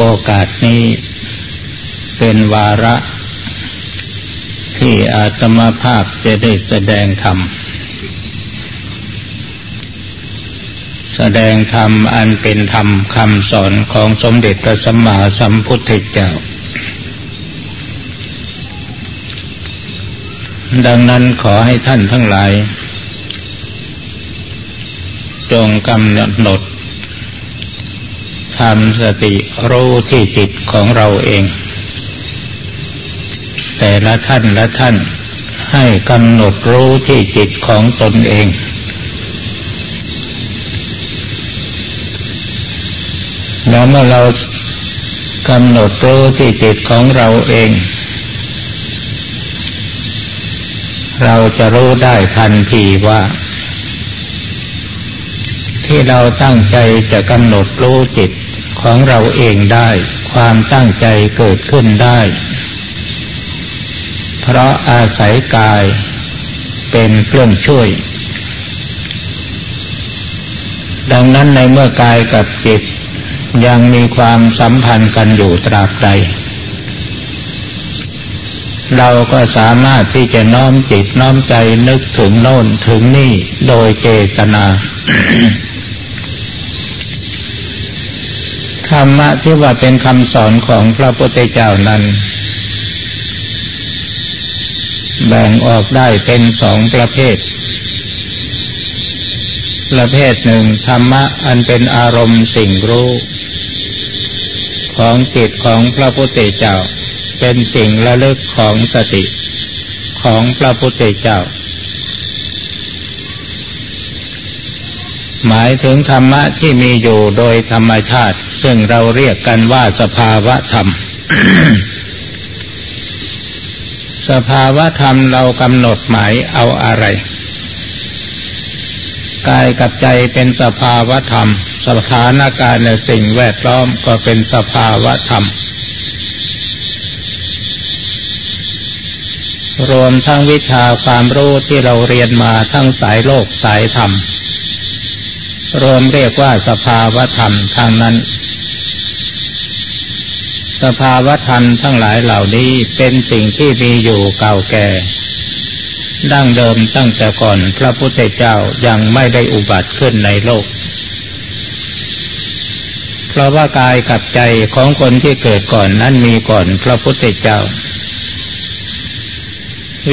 โอกาสนี้เป็นวาระ ที่อาตมาภาพจะได้แสดงธรรม แสดงธรรมอันเป็นธรรมคำสอนของสมเด็จพระสัมมาสัมพุทธเจ้า ดังนั้นขอให้ท่านทั้งหลาย จงกำหนด ทำสติรู้ที่จิตของเราเอง แต่ละท่านละท่านให้กำหนดรู้ที่จิตของตนเอง แล้วเมื่อเรากำหนดรู้ที่จิตของเราเอง เราจะรู้ได้ทันทีว่าที่เราตั้งใจจะกำหนดรู้จิต ของเราเองได้ ความตั้งใจเกิดขึ้นได้ เพราะอาศัยกายเป็นเครื่องช่วย ดังนั้นในเมื่อกายกับจิตยังมีความสัมพันธ์กันอยู่ตราบใด เราก็สามารถที่จะน้อมจิตน้อมใจนึกถึงโน่นถึงนี่โดยเจตนา ธรรมะที่ว่าเป็นคำสอนของพระพุทธเจ้านั้น แบ่งออกได้เป็นสองประเภท ประเภทหนึ่งธรรมะอันเป็นอารมณ์สิ่งรู้ ของจิตของพระพุทธเจ้า เป็นสิ่งระลึกของสติของพระพุทธเจ้า หมายถึงธรรมะที่มีอยู่โดยธรรมชาติ ซึ่งเราเรียกกันว่าสภาวะธรรม สภาวะธรรมเรากำหนดหมายเอาอะไร กายกับใจเป็นสภาวะธรรม สถานการณ์ในสิ่งแวดล้อมก็เป็นสภาวะธรรม รวมทั้งวิชาความรู้ที่เราเรียนมาทั้งสายโลกสายธรรมรวมเรียกว่าสภาวธรรมทางนั้น สภาวธรรมทั้งหลายเหล่านี้เป็นสิ่งที่มีอยู่เก่าแก่ ดั้งเดิมตั้งแต่ก่อนพระพุทธเจ้ายังไม่ได้อุบัติขึ้นในโลก เพราะว่ากายกับใจของคนที่เกิดก่อนนั้นมีก่อนพระพุทธเจ้า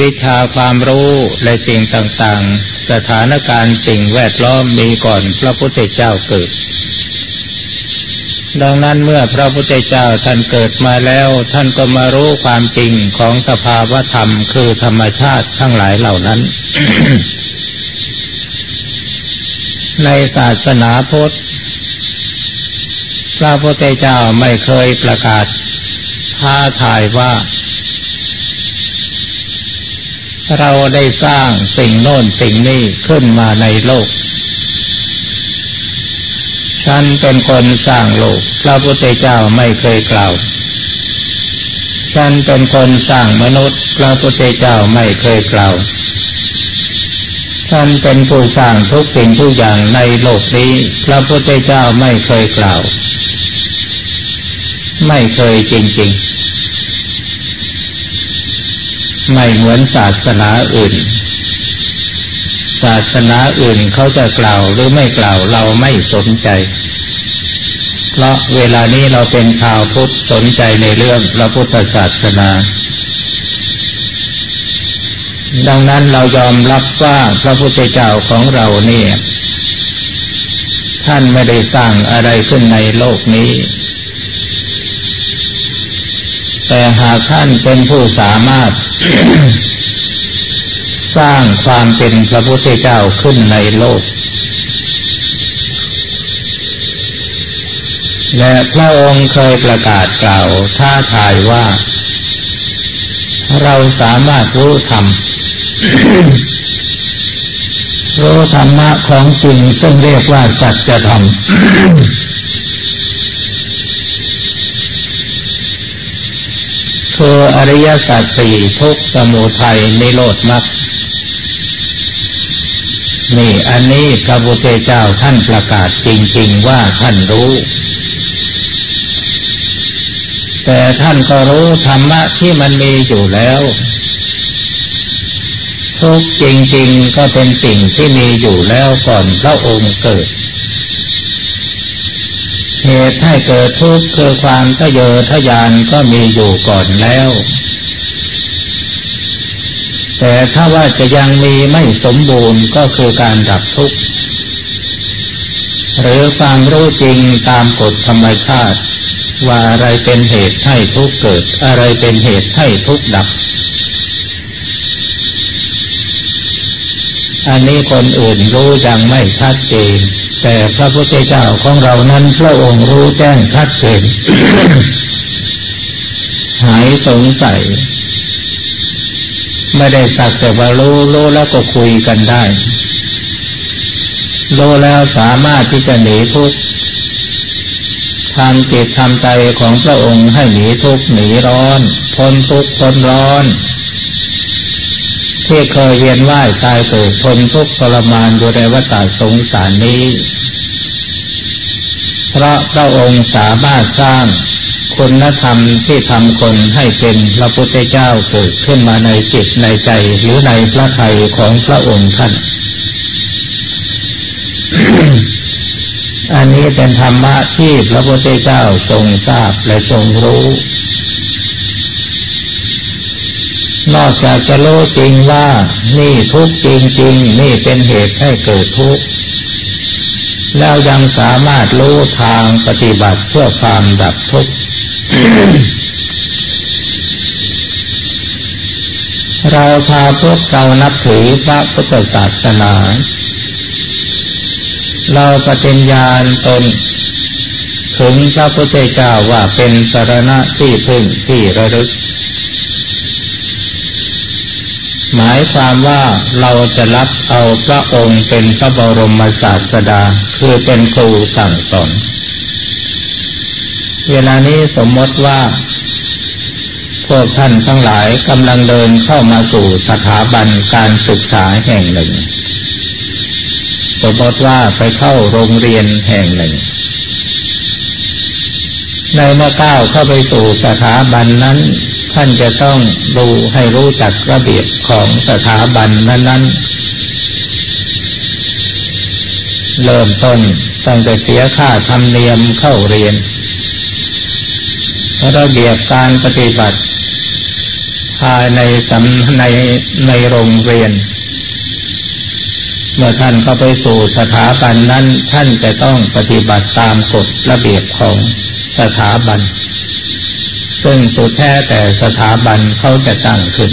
วิชาความรู้และสิ่งต่างสถานการณ์สิ่งแวดล้อมมีก่อนพระพุทธเจ้าเกิด ดังนั้นเมื่อพระพุทธเจ้าท่านเกิดมาแล้ว ท่านก็มารู้ความจริงของสภาวธรรมคือธรรมชาติทั้งหลายเหล่านั้น ในศาสนาพุทธพระพุทธเจ้าไม่เคยประกาศท้าทายว่า เราได้สร้างสิ่งโน้นสิ่งนี้ขึ้นมาในโลก ฉันเป็นคนสร้างโลก พระพุทธเจ้าไม่เคยกล่าว ฉันเป็นคนสร้างมนุษย์ พระพุทธเจ้าไม่เคยกล่าว ฉันเป็นผู้สร้างทุกสิ่งทุกอย่างในโลกนี้ พระพุทธเจ้าไม่เคยกล่าว ไม่เคยจริง ๆ ไม่เหมือนศาสนาอื่น ศาสนาอื่นเขาจะกล่าวหรือไม่กล่าวเราไม่สนใจ เพราะเวลานี้เราเป็นชาวพุทธสนใจในเรื่องพระพุทธศาสนา ดังนั้นเรายอมรับว่าพระพุทธเจ้าของเราเนี่ยท่านไม่ได้สร้างอะไรขึ้นในโลกนี้ แต่หากท่านเป็นผู้สามารถ สร้างความเป็นพระพุทธเจ้าขึ้นในโลก และพระองค์เคยประกาศกล่าวท้าทายว่า เราสามารถรู้ธรรมรู้ธรรมะของจริงซึ่งเรียกว่าสัจธรรมคืออริยสัจสี่ทุกสมุทัยนิโรธมรรค นี่อันนี้พระพุทธเจ้าท่านประกาศจริง ๆว่าท่านรู้ แต่ท่านก็รู้ธรรมะที่มันมีอยู่แล้วทุกจริง ๆ ก็เป็นสิ่งที่มีอยู่แล้วก่อนพระองค์เกิด เหตุให้เกิดทุกข์คือความทะเยอทะยานก็มีอยู่ก่อนแล้ว แต่ถ้าว่าจะยังมีไม่สมบูรณ์ก็คือการดับทุกข์หรือความรู้จริงตามกฎธรรมชาติ ว่าอะไรเป็นเหตุให้ทุกข์เกิด อะไรเป็นเหตุให้ทุกข์ดับ อันนี้คนอื่นรู้ยังไม่ชัดเจน แต่พระพุทธเจ้าของเรานั้นพระองค์รู้แจ้งชัดเจนหายสงสัย ไม่ได้สักแต่ว่ารู้รู้แล้วก็คุยกันได้ รู้แล้วสามารถที่จะหนีทุกข์ทำจิตทำใจของพระองค์ให้หนีทุกข์หนีร้อน พ้นทุกข์พ้นร้อน ที่เคยเวียนว่ายตายเกิดทนทุกข์ทรมานอยู่ในวัฏสงสารนี้ เพราะพระองค์สามารถสร้าง คุณธรรมที่ทำคนให้เป็นพระพุทธเจ้าเกิดขึ้นมาในจิตในใจหรือในพระทัยของพระองค์ท่าน อันนี้เป็นธรรมะที่พระพุทธเจ้าทรงทราบและทรงรู้ นอกจากจะรู้จริงว่านี่ทุกจริงๆนี่เป็นเหตุให้เกิดทุกข์แล้วยังสามารถรู้ทางปฏิบัติเพื่อความดับทุกข์ เราพาพวกเรานับถือพระพุทธศาสนา เราปฏิญญาณตนถึงพระพุทธเจ้าว่าเป็นสารณะที่พึ่งที่ระลึก หมายความว่าเราจะรับเอาพระองค์เป็นพระบรมศาสดาคือเป็นครูสั่งสอน เวลานี้สมมติว่า พวกท่านทั้งหลายกำลังเดินเข้ามาสู่สถาบันการศึกษาแห่งหนึ่ง สมมติว่าไปเข้าโรงเรียนแห่งหนึ่ง ในเมื่อก้าวเข้าไปสู่สถาบันนั้น ท่านจะต้องดูให้รู้จักระเบียบของสถาบันนั้นๆ เริ่มต้นตั้งแต่เสียค่าธรรมเนียมเข้าเรียน ระเบียบการปฏิบัติ ภายในสำในในโรงเรียน เมื่อท่านเข้าไปสู่สถาบันนั้น ท่านจะต้องปฏิบัติตามกฎระเบียบของสถาบัน ซึ่งสุดแท้แต่สถาบันเขาจะตั้งขึ้น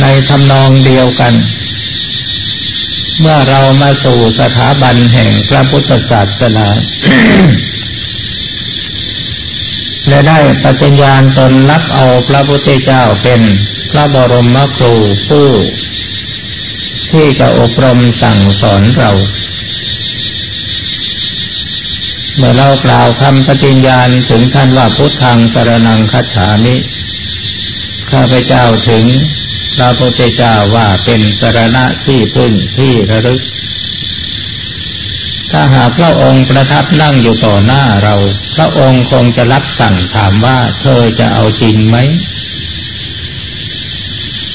ในทำนองเดียวกัน เมื่อเรามาสู่สถาบันแห่งพระพุทธศาสนา และได้ปฏิญญาณตนรับเอาพระพุทธเจ้าเป็นพระบรมครูผู้ ที่จะอบรมสั่งสอนเราเมื่อเรากล่าวคำปฏิญญาณถึงท่านว่าพุทธังสรนังคัจฉามิข้าพเจ้าถึงพระพุทธเจ้าว่าเป็นสรณะที่พึ่งที่ระลึก ถ้าหากพระองค์ประทับนั่งอยู่ต่อหน้าเรา พระองค์คงจะรับสั่งถามว่าเธอจะเอาจริงไหม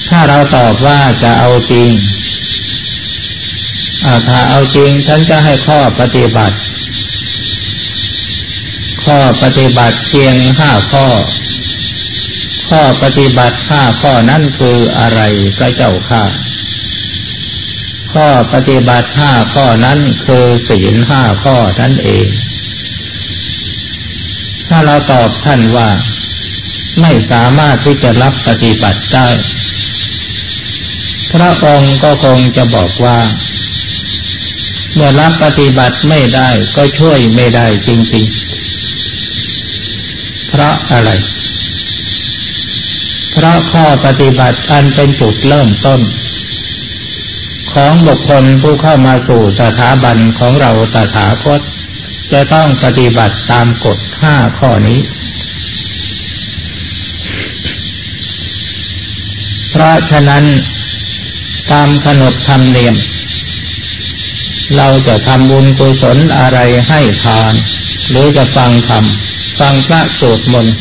ถ้าเราตอบว่าจะเอาจริงถ้าเอาจริงฉันจะให้ข้อปฏิบัติ ข้อปฏิบัติเพียงห้าข้อ ข้อปฏิบัติห้าข้อนั้นคืออะไรพระเจ้าค่ะ ข้อปฏิบัติห้าข้อนั้นคือศีลห้าข้อนั่นเอง ถ้าเราตอบท่านว่า ไม่สามารถที่จะรับปฏิบัติได้ พระองค์ก็คงจะบอกว่า เมื่อรับปฏิบัติไม่ได้ก็ช่วยไม่ได้จริงๆ เพราะอะไร เพราะข้อปฏิบัติอันเป็นจุดเริ่มต้น ของบุคคลผู้เข้ามาสู่สถาบันของเราตถาคตจะต้องปฏิบัติตามกฎ ห้าข้อนี้ เพราะฉะนั้นตามขนบธรรมเนียม เราจะทำบุญกุศลอะไรให้ทาน หรือจะฟังธรรมฟังพระสวดมนต์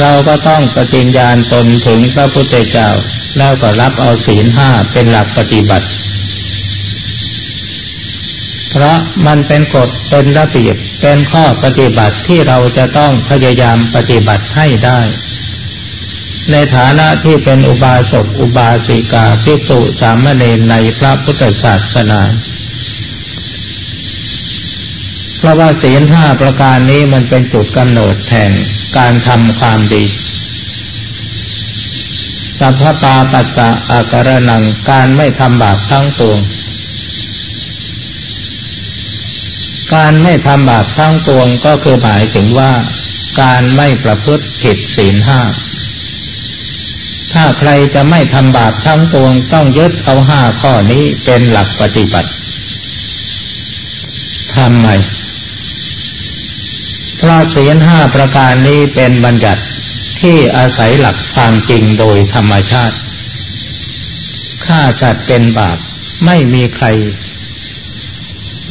เราก็ต้องปฏิญญาณตนถึงพระพุทธเจ้า แล้วก็รับเอาศีลห้าเป็นหลักปฏิบัติ เพราะมันเป็นกฎเป็นระเบียบ เป็นข้อปฏิบัติที่เราจะต้องพยายามปฏิบัติให้ได้ ในฐานะที่เป็นอุบาสกอุบาสิกาภิกษุสามเณรในพระพุทธศาสนาเพราะว่าศีลห้าประการนี้มันเป็นจุดกำเนิดแห่งการทำความดี สัพพปาปัสสะอาการนังการไม่ทำบาปทั้งปวง การไม่ทำบาปทั้งปวงก็คือหมายถึงว่า การไม่ประพฤติผิดศีลห้า ถ้าใครจะไม่ทำบาปทั้งปวงต้องยึดเอาห้าข้อนี้เป็นหลักปฏิบัติทำไมเพราะศีลห้าประการนี้เป็นบัญญัติที่อาศัยหลักความจริงโดยธรรมชาติฆ่าสัตว์เป็นบาปไม่มีใคร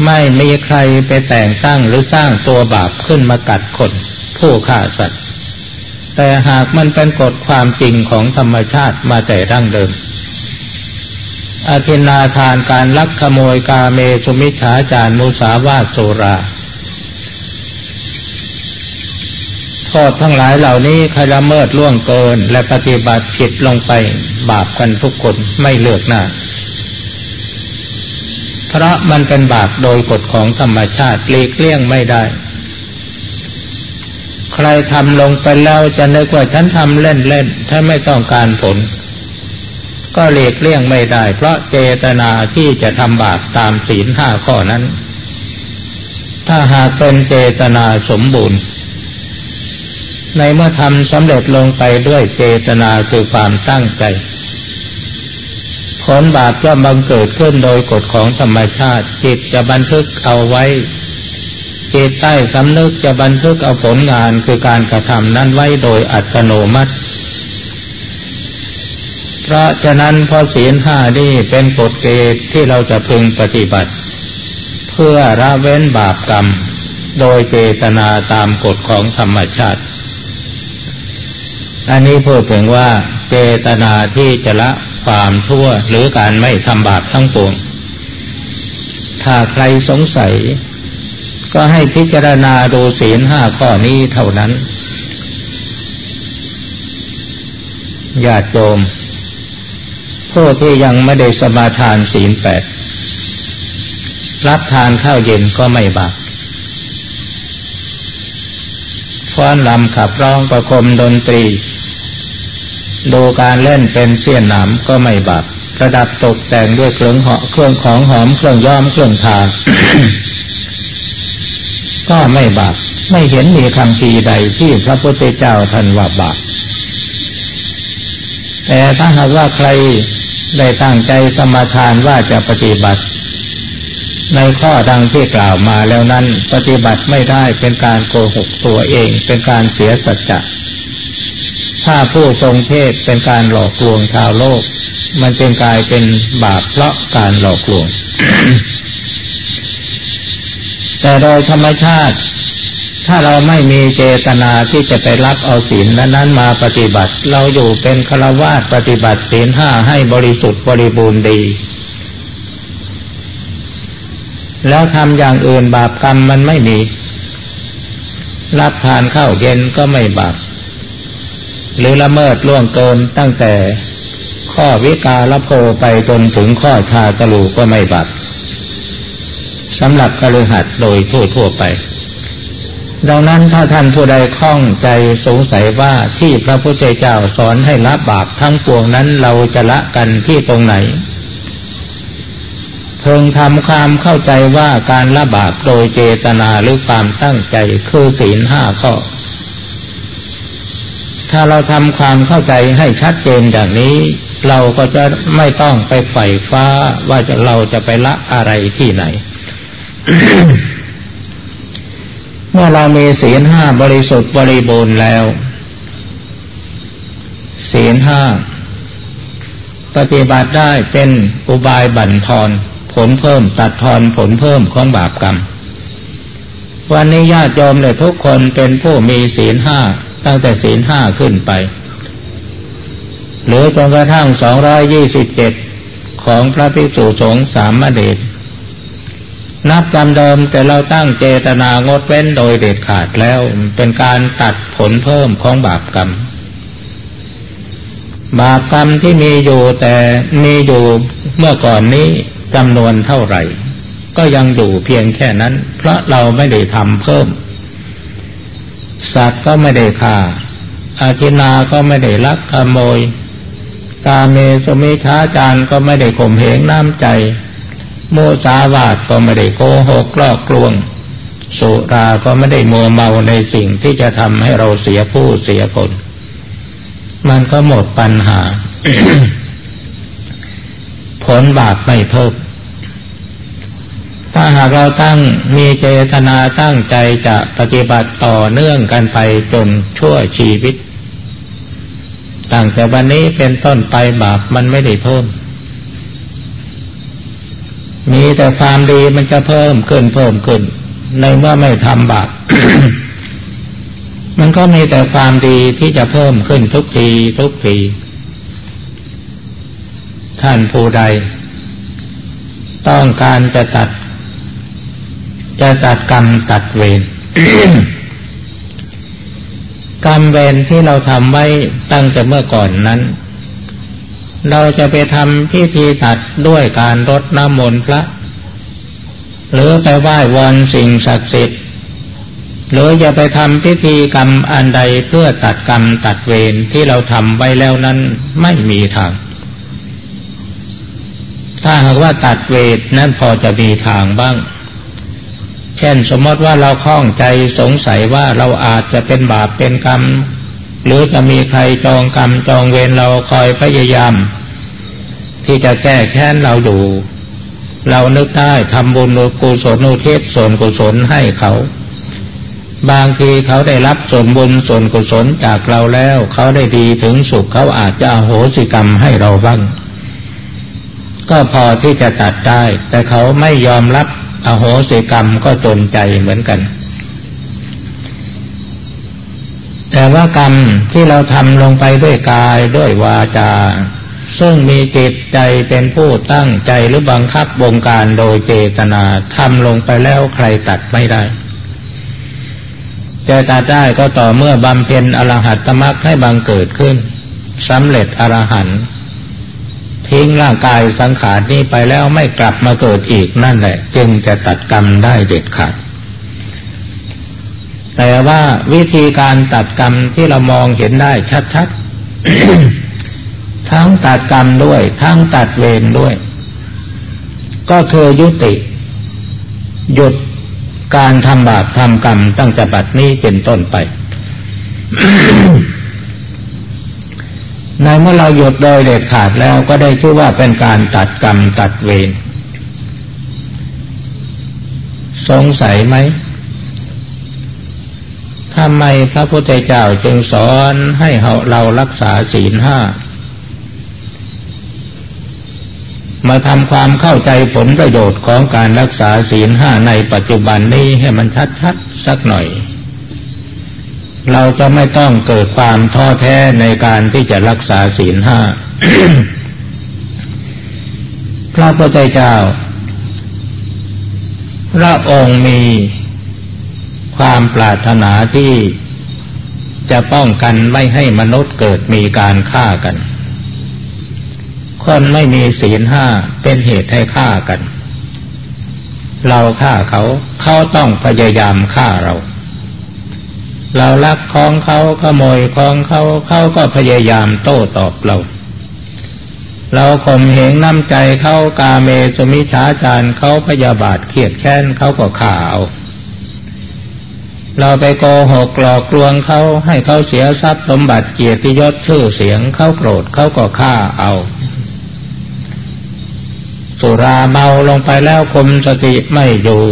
ไม่มีใครไปแต่งตั้งหรือสร้างตัวบาปขึ้นมากัดคนผู้ฆ่าสัตว์ แต่หากมันเป็นกฎความจริงของธรรมชาติมาแต่ดั้งเดิมอธินาทานการลักขโมยกาเมสุมิฉาจานุสาวาโสราโทษทั้งหลายเหล่านี้ใครละเมิดล่วงเกินและปฏิบัติผิดลงไปบาปกันทุกคนไม่เลือกหน้า เพราะมันเป็นบาปโดยกฎของธรรมชาติหลีกเลี่ยงไม่ได้ ใครทำลงไปแล้วจะนึกว่าฉันทำเล่นๆถ้าไม่ต้องการผล ก็หลีกเลี่ยงไม่ได้ เพราะเจตนาที่จะทำบาปตามศีลห้าข้อนั้น ถ้าหากเป็นเจตนาสมบูรณ์ ในเมื่อทำสำเร็จลงไปด้วยเจตนาคือความตั้งใจ ผลบาปย่อมบังเกิดขึ้นโดยกฎของธรรมชาติ จิตจะบันทึกเอาไว้จิตใต้สำนึกจะบันทึกเอาผลงานคือการกระทำนั้นไว้โดยอัตโนมัติ เพราะฉะนั้นพอศีลห้านี่เป็นกฎเกณฑ์ที่เราจะพึงปฏิบัติ เพื่อละเว้นบาปกรรม โดยเจตนาตามกฎของธรรมชาติ อันนี้พูดถึงว่าเจตนาที่จะละ ความชั่วหรือการไม่ทำบาปทั้งปวง ถ้าใครสงสัย ก็ให้พิจารณาดูศีลห้าข้อนี้เท่านั้นญาติโยมผู้ที่ยังไม่ได้สมาทานศีลแปดรับทานข้าวเย็นก็ไม่บาปฟ้อนลำขับร้องประคมดนตรี ดูการเล่นเป็นเสี้ยนหนามก็ไม่บาปประดับตกแต่งด้วยเครื่องหอเครื่องของหอมเครื่องย้อมเครื่องทา ก็ไม่บาปไม่เห็นมีคำพีใดที่พระพุทธเจ้าท่านว่าบาปแต่ถ้าหากว่าใครได้ตั้งใจสมาทานว่าจะปฏิบัติ ในข้อดังที่กล่าวมาแล้วนั้น ปฏิบัติไม่ได้เป็นการโกหกตัวเอง เป็นการเสียสัจจะ ถ้าผู้ทรงเทศเป็นการหลอกลวงชาวโลก มันจึงกลายเป็นบาปเพราะการหลอกลวง แต่โดยธรรมชาติ ถ้าเราไม่มีเจตนาที่จะไปรับเอาศีลนั้นมาปฏิบัติ เราอยู่เป็นฆราวาสปฏิบัติศีลห้าให้บริสุทธิ์บริบูรณ์ดี แล้วทำอย่างอื่นบาปกรรมมันไม่มี รับทานข้าวเย็นก็ไม่บาป หรือละเมิดล่วงเกินตั้งแต่ข้อวิกาลโภไปจนถึงข้อชาตลูก็ไม่บัตสำหรับกฤหัสโดยทั่วทั่วไป ดังนั้นถ้าท่านผู้ใดข้องใจสงสัยว่าที่พระพุทธเจ้าสอนให้ละบาปทั้งปวงนั้นเราจะละกันที่ตรงไหน เพิ่งทำความเข้าใจว่าการละบาปโดยเจตนาหรือความตั้งใจคือศีลห้าข้อ ถ้าเราทำความเข้าใจให้ชัดเจนอย่างนี้ เราก็จะไม่ต้องไปใฝ่ฟ้าว่าจะเราจะไปละอะไรที่ไหน เมื่อเรามีศีลห้าบริสุทธิ์บริบูรณ์แล้ว ศีลห้าปฏิบัติได้เป็นอุบายบั่นทอน ผลเพิ่มตัดทอนผลเพิ่มของบาปกรรม วันนี้ญาติโยมเลยทุกคนเป็นผู้มีศีลห้า ตั้งแต่ศีลห้าขึ้นไป หรือจนกระทั่งสองร้อยยี่สิบเจ็ดของพระภิกษุสงฆ์สามเณรนับจำเดิมแต่เราตั้งเจตนางดเว้นโดยเด็ดขาดแล้วเป็นการตัดผลเพิ่มของบาปกรรม บาปกรรมที่มีอยู่แต่มีอยู่เมื่อก่อนนี้จำนวนเท่าไหร่ ก็ยังอยู่เพียงแค่นั้น เพราะเราไม่ได้ทำเพิ่ม สัตว์ก็ไม่ได้ฆ่า อาทินาก็ไม่ได้ลักขโมย ตาเมสมิช้าจารก็ไม่ได้ข่มเหงน้ำใจ โมสาวาดก็ไม่ได้โกหกลอกลวง สุราก็ไม่ได้มัวเมาในสิ่งที่จะทำให้เราเสียผู้เสียคน มันก็หมดปัญหา ผลบาปไม่เพิ่ม ถ้าหากเราตั้งมีเจตนาตั้งใจจะปฏิบัติต่อเนื่องกันไปจนชั่วชีวิตตั้งแต่วันนี้เป็นต้นไปบาปมันไม่ได้เพิ่ม มีแต่ความดีมันจะเพิ่มขึ้นเพิ่มขึ้น ในเมื่อไม่ทำบาปมันก็มีแต่ความดีที่จะเพิ่มขึ้นทุกทีทุกทีท่านผู้ใด ต้องการจะตัด จะตัดกรรมตัดเวรกรรมเวรที่เราทำไว้ตั้งแต่เมื่อก่อนนั้น เราจะไปทำพิธีตัดด้วยการรดน้ำมนต์พระ หรือไปไหว้วอนสิ่งศักดิ์สิทธิ์ หรือจะไปทำพิธีกรรมอันใดเพื่อตัดกรรมตัดเวรที่เราทำไว้แล้วนั้นไม่มีทาง ถ้าหากว่าตัดเวรนั้นพอจะมีทางบ้าง เช่นสมมติว่าเราคล้องใจสงสัยว่าเราอาจจะเป็นบาปเป็นกรรม หรือจะมีใครจองกรรมจองเวรเราคอยพยายาม ที่จะแก้แค้นเราอยู่เรานึกได้ทำบุญกุศลอุทิศส่วนกุศลให้เขา บางทีเขาได้รับส่วนบุญส่วนกุศลจากเราแล้ว เขาได้ดีถึงสุขเขาอาจจะโหสิกรรมให้เราบ้าง ก็พอที่จะตัดได้ แต่เขาไม่ยอมรับ อโหสิกรรมก็จนใจเหมือนกัน แต่ว่ากรรมที่เราทำลงไปด้วยกายด้วยวาจา ซึ่งมีจิตใจเป็นผู้ตั้งใจหรือบังคับบงการโดยเจตนาทำลงไปแล้วใครตัดไม่ได้จะตัดได้ก็ต่อเมื่อบำเพ็ญอรหัตตมรรคให้บังเกิดขึ้นสำเร็จอรหันต์ ทิ้งร่างกายสังขารนี้ไปแล้วไม่กลับมาเกิดอีกนั่นแหละ จึงจะตัดกรรมได้เด็ดขาด แต่ว่าวิธีการตัดกรรมที่เรามองเห็นได้ชัดๆ ทั้งตัดกรรมด้วย ทั้งตัดเวรด้วย ก็คือยุติ หยุดการทำบาปทำกรรมตั้งแต่บัดนี้เป็นต้นไป ในเมื่อเราหยุดโดยเด็ดขาดแล้วก็ได้ชื่อว่าเป็นการตัดกรรมตัดเวรสงสัยไหมทำไมพระพุทธเจ้าจึงสอนให้เรารักษาศีลห้า มาทำความเข้าใจผลประโยชน์ของการรักษาศีลห้าในปัจจุบันนี้ให้มันชัดๆสักหน่อย เราจะไม่ต้องเกิดความท้อแท้ในการที่จะรักษาศีลห้าพระพุทธเจ้า พระองค์มีความปรารถนาที่จะป้องกันไม่ให้มนุษย์เกิดมีการฆ่ากัน คนไม่มีศีลห้าเป็นเหตุให้ฆ่ากัน เราฆ่าเขา เขาต้องพยายามฆ่าเรา เราลักของเขาขโมยของเขาเขาก็พยายามโต้ตอบเรา เราข่มเหงน้ำใจเขากาเมสุมิชาจารเขาพยาบาทเขียดแค้นเขาก็ข่าเอาเราไปโกหกหลอกลวงเขาให้เขาเสียทรัพย์สมบัติเกียรติยศชื่อเสียงเขาโกรธเขาก็ฆ่าเอาสุราเมาลงไปแล้วคมสติไม่อยู่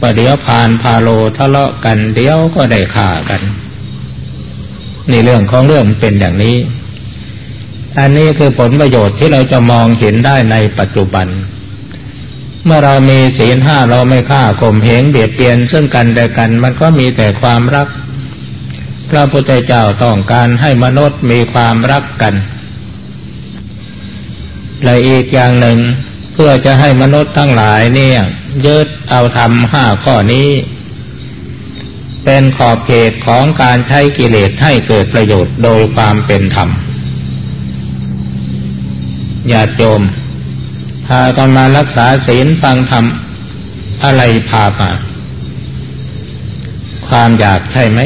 ประเดี๋ยวผ่านพาโลทะเลาะกันเดี๋ยวก็ได้ฆ่ากันนี่เรื่องของเรื่องเป็นอย่างนี้ อันนี้คือผลประโยชน์ที่เราจะมองเห็นได้ในปัจจุบัน เมื่อเรามีศีลห้าเราไม่ฆ่าข่มเหงเบียดเบียนซึ่งกันและกัน มันก็มีแต่ความรัก พระพุทธเจ้าต้องการให้มนุษย์มีความรักกันและอีกอย่างหนึ่งเพื่อจะให้มนุษย์ทั้งหลายเนี่ย ยึดเอาทำห้าข้อนี้ เป็นขอบเขตของการใช้กิเลสให้เกิดประโยชน์โดยความเป็นธรรมญาติโยมพากันมารักษาศีลฟังธรรม อะไรพามา ความอยากใช่ไหม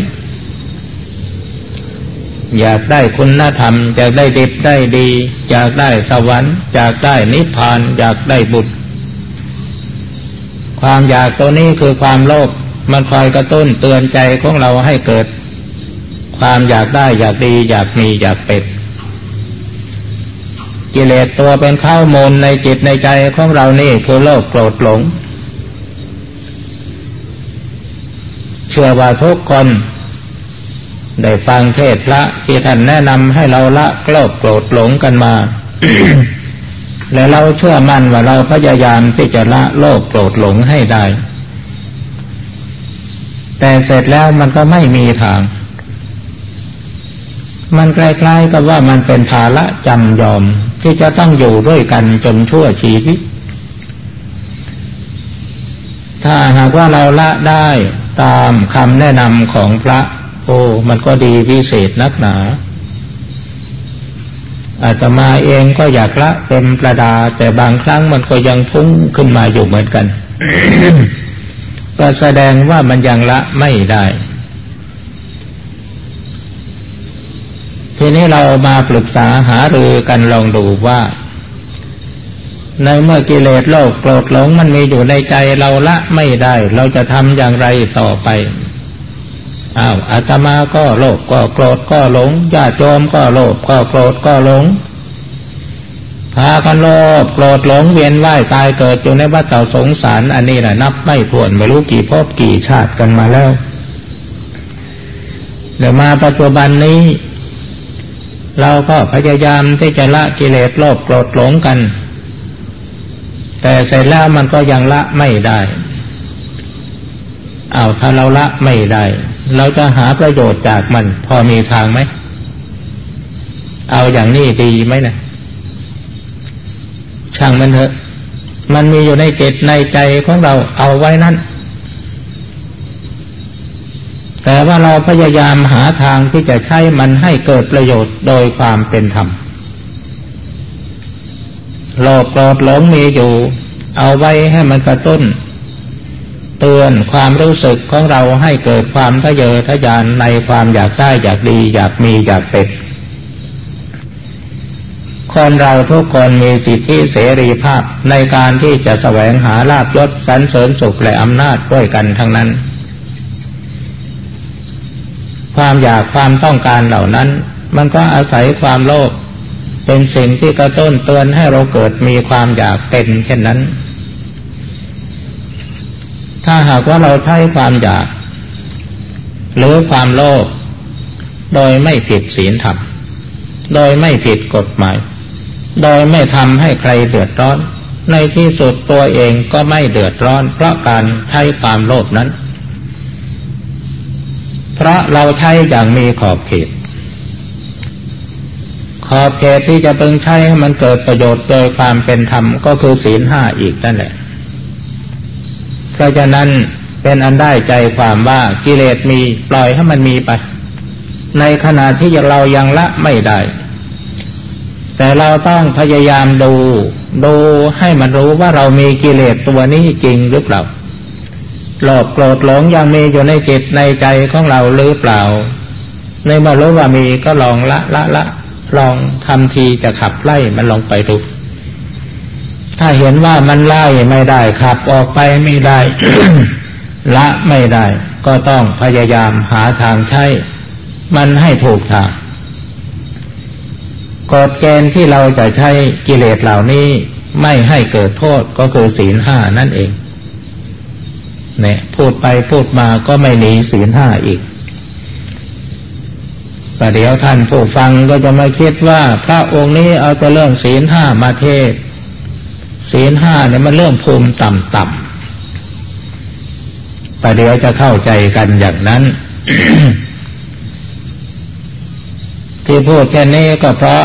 อยากได้คุณธรรม อยากได้ดีได้ดี อยากได้สวรรค์ อยากได้นิพพาน อยากได้บุตร ความอยากตัวนี้คือความโลภมันคอยกระตุ้นเตือนใจของเราให้เกิด ความอยากได้อยากดีอยากมีอยากเป็นกิเลสตัวเป็นข้าวมูลในจิตในใจของเรานี่คือโลภโกรธหลง เชื่อว่าทุกคนได้ฟังเทศพระที่ท่านแนะนำให้เราละโกรธโกรธหลงกันมา และเราเชื่อมั่นว่าเราพยายามที่จะละโลภโกรธหลงให้ได้ แต่เสร็จแล้วมันก็ไม่มีทาง มันคล้ายๆกับว่ามันเป็นภาระจำยอมที่จะต้องอยู่ด้วยกันจนชั่วชีวิต ถ้าหากว่าเราละได้ตามคำแนะนำของพระ โอ้มันก็ดีพิเศษนักหนา อาตมาเองก็อยากละเต็มประดา แต่บางครั้งมันก็ยังพุ่งขึ้นมาอยู่เหมือนกัน ก็แสดงว่ามันยังละไม่ได้ ทีนี้เรามาปรึกษาหารือกันลองดูว่า ในเมื่อกิเลสโลภโกรธหลงมันมีอยู่ในใจเราละไม่ได้ เราจะทำอย่างไรต่อไป อ้าวอาตมาก็โลภก็โกรธก็หลงญาติโยมก็โลภก็โกรธก็หลงพากันโลภโกรธหลงเวียนว่ายตายเกิดอยู่ในวัฏสงสาร อันนี้แหละนับไม่ถ้วนไม่รู้กี่ภพกี่ชาติกันมาแล้วเดี๋ยวมาปัจจุบันนี้ เราก็พยายามที่จะละกิเลสโลภโกรธหลงกัน แต่เสร็จแล้วมันก็ยังละไม่ได้เอาถ้าเราละไม่ได้ เราจะหาประโยชน์จากมัน พอมีทางไหม เอาอย่างนี้ดีไหมนะช่างมันเถอะ มันมีอยู่ในจิตในใจของเราเอาไว้นั่น แต่ว่าเราพยายามหาทางที่จะใช้มันให้เกิดประโยชน์โดยความเป็นธรรมโลภโกรธหลงมีอยู่ เอาไว้ให้มันกระตุ้น เตือนความรู้สึกของเราให้เกิดความทะเยอทะยานในความอยากได้อยากดีอยากมีอยากเป็นคนเราทุกคนมีสิทธิเสรีภาพในการที่จะแสวงหาลาบยศสรรเสริญสุขและอำนาจด้วยกันทั้งนั้น ความอยากความต้องการเหล่านั้น มันก็อาศัยความโลภเป็นสิ่งที่กระตุ้นเตือนให้เราเกิดมีความอยากเป็นเช่นนั้น ถ้าหากว่าเราใช้ความอยาก หรือความโลภโดยไม่ผิดศีลธรรม โดยไม่ผิดกฎหมาย โดยไม่ทำให้ใครเดือดร้อน ในที่สุดตัวเองก็ไม่เดือดร้อน เพราะการใช้ความโลภนั้น เพราะเราใช้อย่างมีขอบเขต ขอบเขตที่จะเพึงใช้ให้มันเกิดประโยชน์โดยความเป็นธรรมก็คือศีลห้าอีกนั่นแหละ เพราะฉะนั้นเป็นอันได้ใจความว่ากิเลสมีปล่อยให้มันมีไป ในขณะที่เรายังละไม่ได้ แต่เราต้องพยายามดู ดูให้มันรู้ว่าเรามีกิเลสตัวนี้จริงหรือเปล่าโลภโกรธหลงยังมีอยู่ในจิตในใจของเราหรือเปล่า ในเมื่อรู้ว่ามีก็ลองละละละลองทำทีจะขับไล่มันลองไปดู ถ้าเห็นว่ามันไล่ไม่ได้ขับออกไปไม่ได้ ละไม่ได้ ก็ต้องพยายามหาทางใช้ มันให้ถูกทางกฎเกณฑ์ที่เราจะใช้กิเลสเหล่านี้ไม่ให้เกิดโทษก็คือศีลห้านั่นเอง เนี่ย พูดไปพูดมาก็ไม่หนีศีลห้าอีกประเดี๋ยวท่านผู้ฟังก็จะมาคิดว่าพระองค์นี้เอาแต่เรื่องศีลห้ามาเทศ ศีลห้าเนี่ยมันเริ่มภูมิต่ำๆประเดี๋ยวจะเข้าใจกันอย่างนั้น ที่พูดแค่นี้ก็เพราะ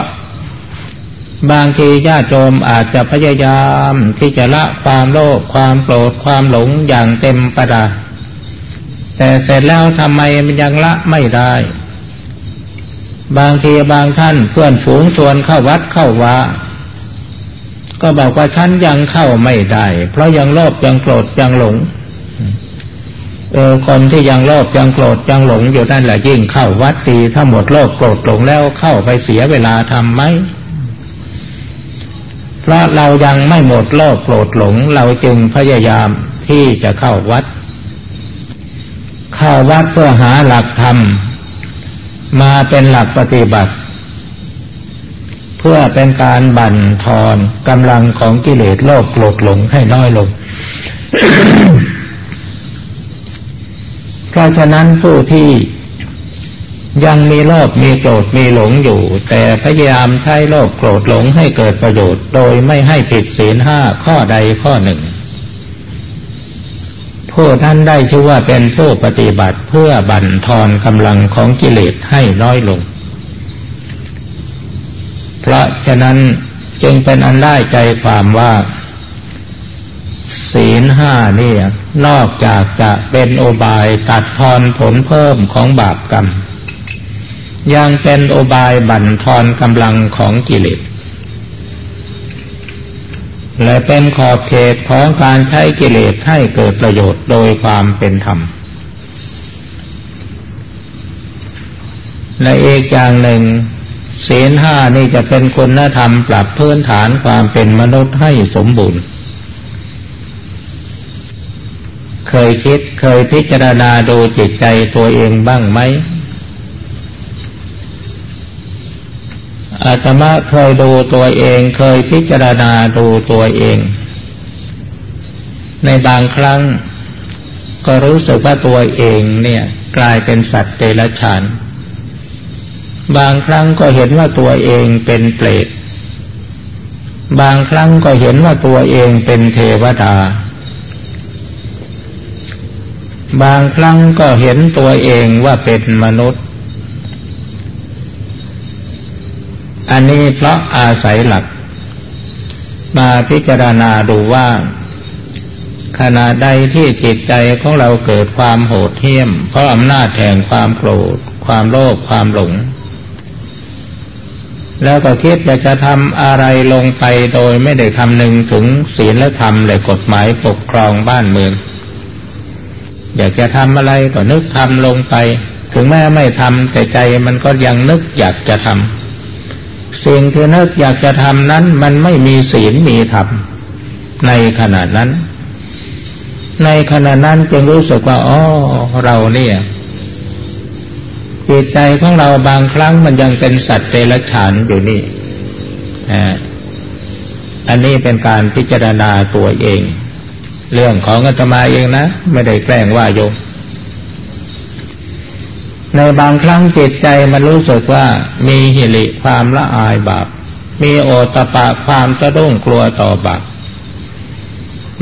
บางทีญาติโยมอาจจะพยายามที่จะละความโลภความโกรธความหลงอย่างเต็มประดา แต่เสร็จแล้วทำไมมันยังละไม่ได้บางทีบางท่านเพื่อนฝูงชวนเข้าวัดเข้าวา ก็บอกว่าฉันยังเข้าไม่ได้ เพราะยังโลภยังโกรธยังหลงเออคนที่ยังโลภยังโกรธยังหลงอยู่นั่นแหละยิ่งเข้าวัดตีถ้าหมดโลภโกรธหลงแล้วเข้าไปเสียเวลาทำไหมเพราะเรายังไม่หมดโลภโกรธหลง เราจึงพยายามที่จะเข้าวัด เข้าวัดเพื่อหาหลักธรรมมาเป็นหลักปฏิบัติ เพื่อเป็นการบั่นทอนกำลังของกิเลสโลภโกรธหลงให้น้อยลง เพราะฉะนั้นผู้ที่ยังมีโลภมีโกรธมีหลงอยู่ แต่พยายามใช้โลภโกรธหลงให้เกิดประโยชน์ โดยไม่ให้ผิดศีลห้าข้อใดข้อหนึ่งผู้นั้นได้ชื่อว่าเป็นผู้ปฏิบัติเพื่อบั่นทอนกำลังของกิเลสให้น้อยลง เพราะฉะนั้นจึงเป็นอันได้ใจความว่า ศีลห้านี่นอกจากจะเป็นโอบายตัดทอนผลเพิ่มของบาปกรรม ยังเป็นโอบายบั่นทอนกำลังของกิเลสและเป็นขอบเขตของการใช้กิเลสให้เกิดประโยชน์โดยความเป็นธรรม และอีกอย่างหนึ่ง ศีลห้านี่จะเป็นคุณธรรมปรับพื้นฐานความเป็นมนุษย์ให้สมบูรณ์ เคยคิดเคยพิจารณาดูจิตใจตัวเองบ้างไหมอาตมาเคยดูตัวเองเคยพิจารณาดูตัวเอง ในบางครั้ง ก็รู้สึกว่าตัวเองเนี่ย กลายเป็นสัตว์เดรัจฉาน บางครั้งก็เห็นว่าตัวเองเป็นเปรต บางครั้งก็เห็นว่าตัวเองเป็นเทวดา บางครั้งก็เห็นตัวเองว่าเป็นมนุษย์ อันนี้เพราะอาศัยหลัก มาพิจารณาดูว่า ขณะใดที่จิตใจของเราเกิดความโหดเหี้ยม เพราะอำนาจแห่งความโกรธ ความโลภความหลง แล้วก็คิดอยากจะทำอะไรลงไปโดยไม่ได้คำนึงถึงศีลและธรรมและกฎหมายปกครองบ้านเมือง อยากจะทำอะไรก็นึกทำลงไป ถึงแม้ไม่ทำแต่ใจมันก็ยังนึกอยากจะทำสิ่งที่นึกอยากจะทำนั้น มันไม่มีศีลมีธรรมในขณะนั้น ในขณะนั้นจึงรู้สึกว่าอ๋อเราเนี่ย จิตใจของเราบางครั้งมันยังเป็นสัตว์เดรัจฉานอยู่นี่อันนี้เป็นการพิจารณาตัวเอง เรื่องของอาตมาเองนะ ไม่ได้แกล้งว่าโยมในบางครั้งจิตใจมันรู้สึกว่ามีหิริความละอายบาป มีโอตปะความสะดุ้งกลัวต่อบาป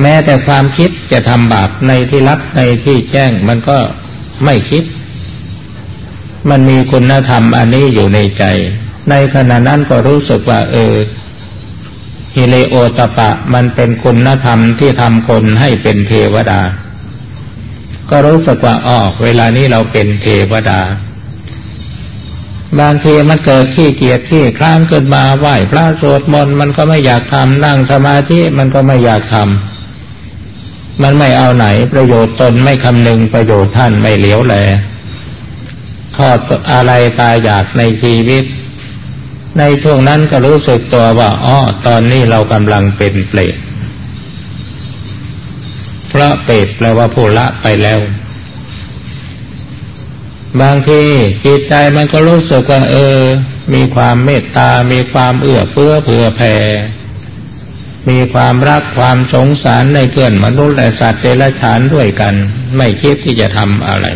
แม้แต่ความคิดจะทำบาปในที่ลับในที่แจ้งมันก็ไม่คิด มันมีคุณธรรมอันนี้อยู่ในใจ ในขณะนั้นก็รู้สึกว่า เออฮิเลโอตปะ มันเป็นคุณธรรมที่ทำคนให้เป็นเทวดา ก็รู้สึกว่าอ๋อเวลานี้เราเป็นเทวดา บางทีมันเกิดขี้เกียจขี้คลางขึ้นมาไหว้พระสวดมนต์มันก็ไม่อยากทำนั่งสมาธิมันก็ไม่อยากทำมันไม่เอาไหนประโยชน์ตนไม่คำนึงประโยชน์ท่านไม่เหลียวแล ทอดอะไรตายอยากในชีวิต ในช่วงนั้นก็รู้สึกตัวว่าอ๋อตอนนี้เรากำลังเป็นเปรตเพราะเปรตแปลว่าผู้ละไปแล้ว บางทีจิตใจมันก็รู้สึกว่าเออ มีความเมตตา มีความเอื้อเฟื้อเผื่อแผ่มีความรักความสงสารในเพื่อนมนุษย์และสัตว์เดรัจฉานด้วยกัน ไม่คิดที่จะทำอะไร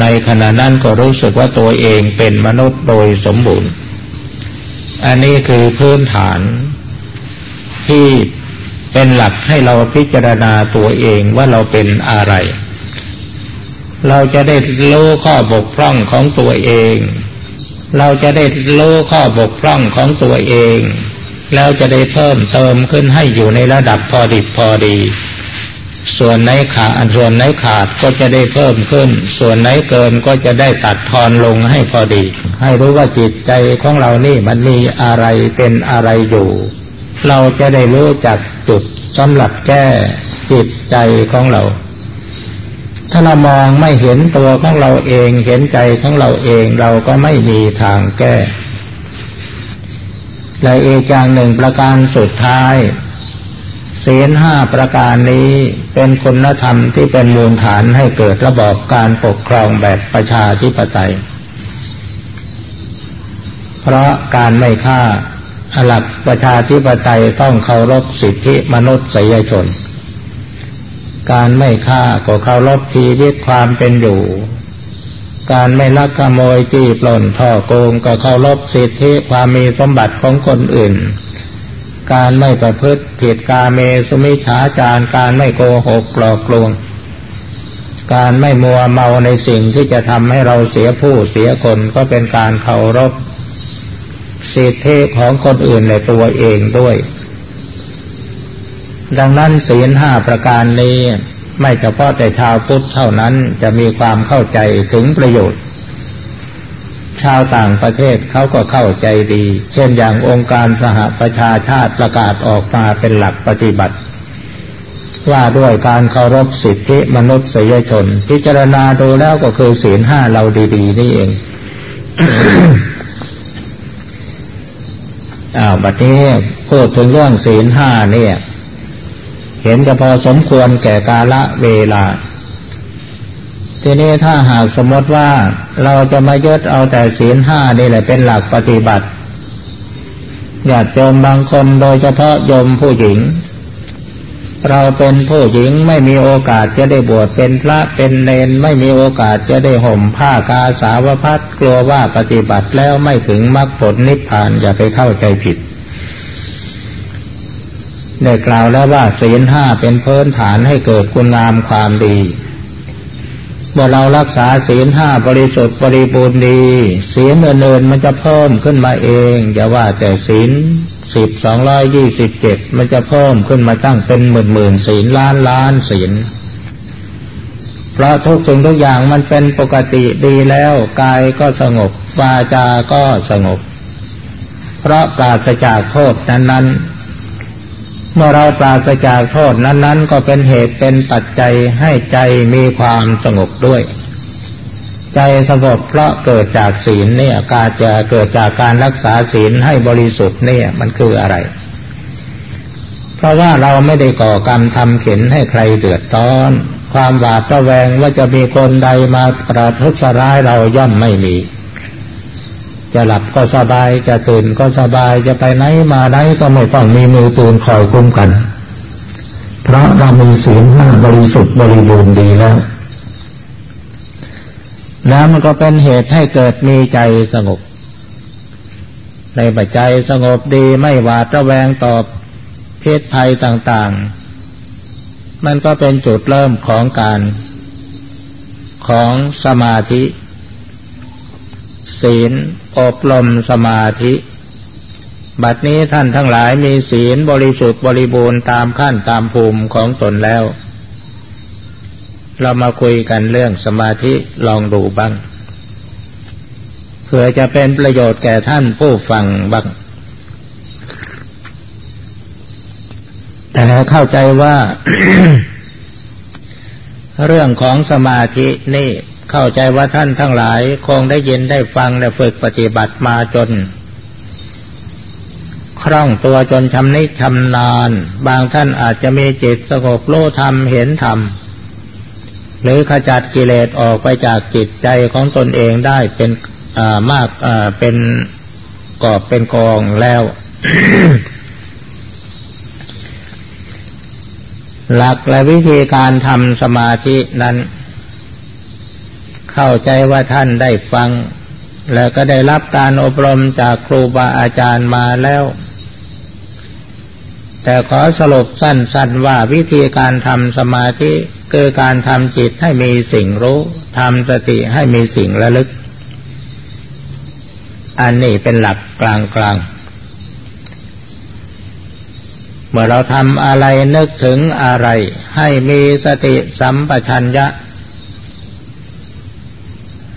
ในขณะนั้นก็รู้สึกว่าตัวเองเป็นมนุษย์โดยสมบูรณ์ อันนี้คือพื้นฐานที่เป็นหลักให้เราพิจารณาตัวเองว่าเราเป็นอะไร เราจะได้รู้ข้อบกพร่องของตัวเอง เราจะได้รู้ข้อบกพร่องของตัวเอง แล้วจะได้เพิ่มเติมขึ้นให้อยู่ในระดับพอดิบพอดี ส่วนไหนขาดส่วนไหนขาดก็จะได้เพิ่มขึ้น ส่วนไหนเกินก็จะได้ตัดทอนลงให้พอดี ให้รู้ว่าจิตใจของเรานี่มันมีอะไรเป็นอะไรอยู่ เราจะได้รู้จักจุดสำหรับแก้จิตใจของเรา ถ้าเรามองไม่เห็นตัวของเราเองเห็นใจของเราเองเราก็ไม่มีทางแก้และอีกอย่างหนึ่งประการสุดท้ายศีลห้าประการนี้ เป็นคุณธรรมที่เป็นมูลฐานให้เกิดระบอบการปกครองแบบประชาธิปไตย เพราะการไม่ฆ่าหลักประชาธิปไตยต้องเคารพสิทธิมนุษยชน การไม่ฆ่าก็เคารพชีวิตความเป็นอยู่ การไม่ลักขโมยจี้ปล้นท่อโกงก็เคารพสิทธิความมีสมบัติของคนอื่น การไม่ประพฤติผิดกาเมสุมิฉาจารการไม่โกหกหลอกลวง การไม่มัวเมาในสิ่งที่จะทำให้เราเสียผู้เสียคนก็เป็นการเคารพสิทธิของคนอื่นในตัวเองด้วย ดังนั้นศีลห้าประการนี้ ไม่เฉพาะแต่ชาวพุทธเท่านั้นจะมีความเข้าใจถึงประโยชน์ ชาวต่างประเทศเขาก็เข้าใจดี เช่นอย่างองค์การสหประชาชาติประกาศออกมาเป็นหลักปฏิบัติ ว่าด้วยการเคารพสิทธิมนุษยชน พิจารณาดูแล้วก็คือศีลห้าเราดีๆ นี่เองอ้าวบัดนี้พูดถึงเรื่องศีลห้าเนี่ย เห็นจะพอสมควรแก่กาละเวลา ทีนี้ถ้าหากสมมติว่าเราจะมายึดเอาแต่ศีลห้านี่แหละเป็นหลักปฏิบัติญาติโยมบางคนโดยเฉพาะโยมผู้หญิง เราเป็นผู้หญิงไม่มีโอกาสจะได้บวชเป็นพระเป็นเนนไม่มีโอกาสจะได้ห่มผ้ากาสาวพัดกลัวว่าปฏิบัติแล้วไม่ถึงมรรคผลนิพพานอย่าไปเข้าใจผิดได้กล่าวแล้วว่าศีลห้าเป็นพื้นฐานให้เกิดคุณงามความดี เมื่อเรารักษาศีลห้าบริสุทธิ์บริบูรณ์ดีศีลเนินๆมันจะเพิ่มขึ้นมาเอง อย่าว่าแต่ศีลสิบสองร้อยยี่สิบเจ็ดมันจะเพิ่มขึ้นมาตั้งเป็นหมื่นหมื่นศีลล้านล้านศีลเพราะทุกสิ่งทุกอย่างมันเป็นปกติดีแล้วกายก็สงบวาจาก็สงบ เพราะปราศจากโทษนั้นๆ เมื่อเราปราศจากโทษนั้น ๆ ก็เป็นเหตุเป็นปัจจัยให้ใจมีความสงบด้วย ใจสงบเพราะเกิดจากศีลเนี่ยการจะเกิดจากการรักษาศีลให้บริสุทธิ์เนี่ยมันคืออะไร เพราะว่าเราไม่ได้ก่อกรรมทำเข็นให้ใครเดือดร้อน ความหวาดระแวงว่าจะมีคนใดมาประทุษร้ายเราย่อมไม่มี จะหลับก็สบาย จะตื่นก็สบาย จะไปไหนมาไหนก็ไม่ต้องมีมือปืนคอยคุ้มกัน เพราะเรามีศีลห้าบริสุทธิ์บริบูรณ์ดีแล้ว แล้วมันก็เป็นเหตุให้เกิดมีใจสงบ ในปัจจัยสงบดีไม่หวาดระแวงต่อเพศภัยต่างๆ มันก็เป็นจุดเริ่มของการของสมาธิ ศีลอบรมสมาธิ บัดนี้ท่านทั้งหลายมีศีลบริสุทธิ์บริบูรณ์ตามขั้นตามภูมิของตนแล้ว เรามาคุยกันเรื่องสมาธิลองดูบ้างเพื่อจะเป็นประโยชน์แก่ท่านผู้ฟังบ้าง แต่เข้าใจว่า เรื่องของสมาธินี่ เข้าใจว่าท่านทั้งหลายคงได้ยินได้ฟังและฝึกปฏิบัติมาจน คล่องตัวจนชำนิชำนาญ บางท่านอาจจะมีจิตสงบโลธรรมเห็นธรรม หรือขจัดกิเลสออกไปจากจิตใจของตนเองได้เป็นมากเป็นกอบเป็นกองแล้วหลักและวิธีการทำสมาธินั้น เข้าใจว่าท่านได้ฟัง แล้วก็ได้รับการอบรมจากครูบาอาจารย์มาแล้ว แต่ขอสรุปสั้นๆว่าวิธีการทำสมาธิคือการทำจิตให้มีสิ่งรู้ทำสติให้มีสิ่งระลึก อันนี้เป็นหลักกลางๆเมื่อเราทำอะไรนึกถึงอะไร ให้มีสติสัมปชัญญะ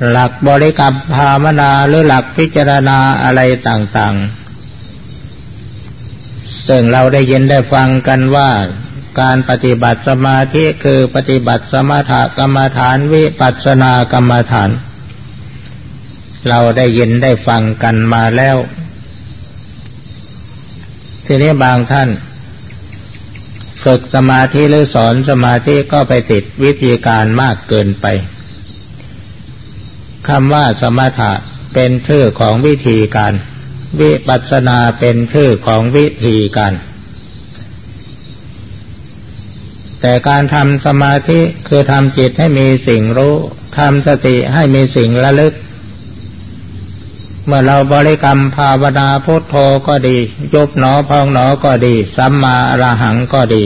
หลักบริกรรมภาวนาหรือหลักพิจารณาอะไรต่างๆ ซึ่งเราได้ยินได้ฟังกันว่าการปฏิบัติสมาธิคือปฏิบัติสมถกรรมฐานวิปัสสนากรรมฐาน เราได้ยินได้ฟังกันมาแล้ว ทีนี้บางท่าน ฝึกสมาธิหรือสอนสมาธิก็ไปติดวิธีการมากเกินไป คำว่าสมถะเป็นชื่อของวิธีการ วิปัสนาเป็นชื่อของวิธีการ แต่การทำสมาธิคือทำจิตให้มีสิ่งรู้ทำสติให้มีสิ่งระลึก เมื่อเราบริกรรมภาวนาพุทโธก็ดี ยุบหนอพองหนอก็ดี สัมมาอรหังก็ดี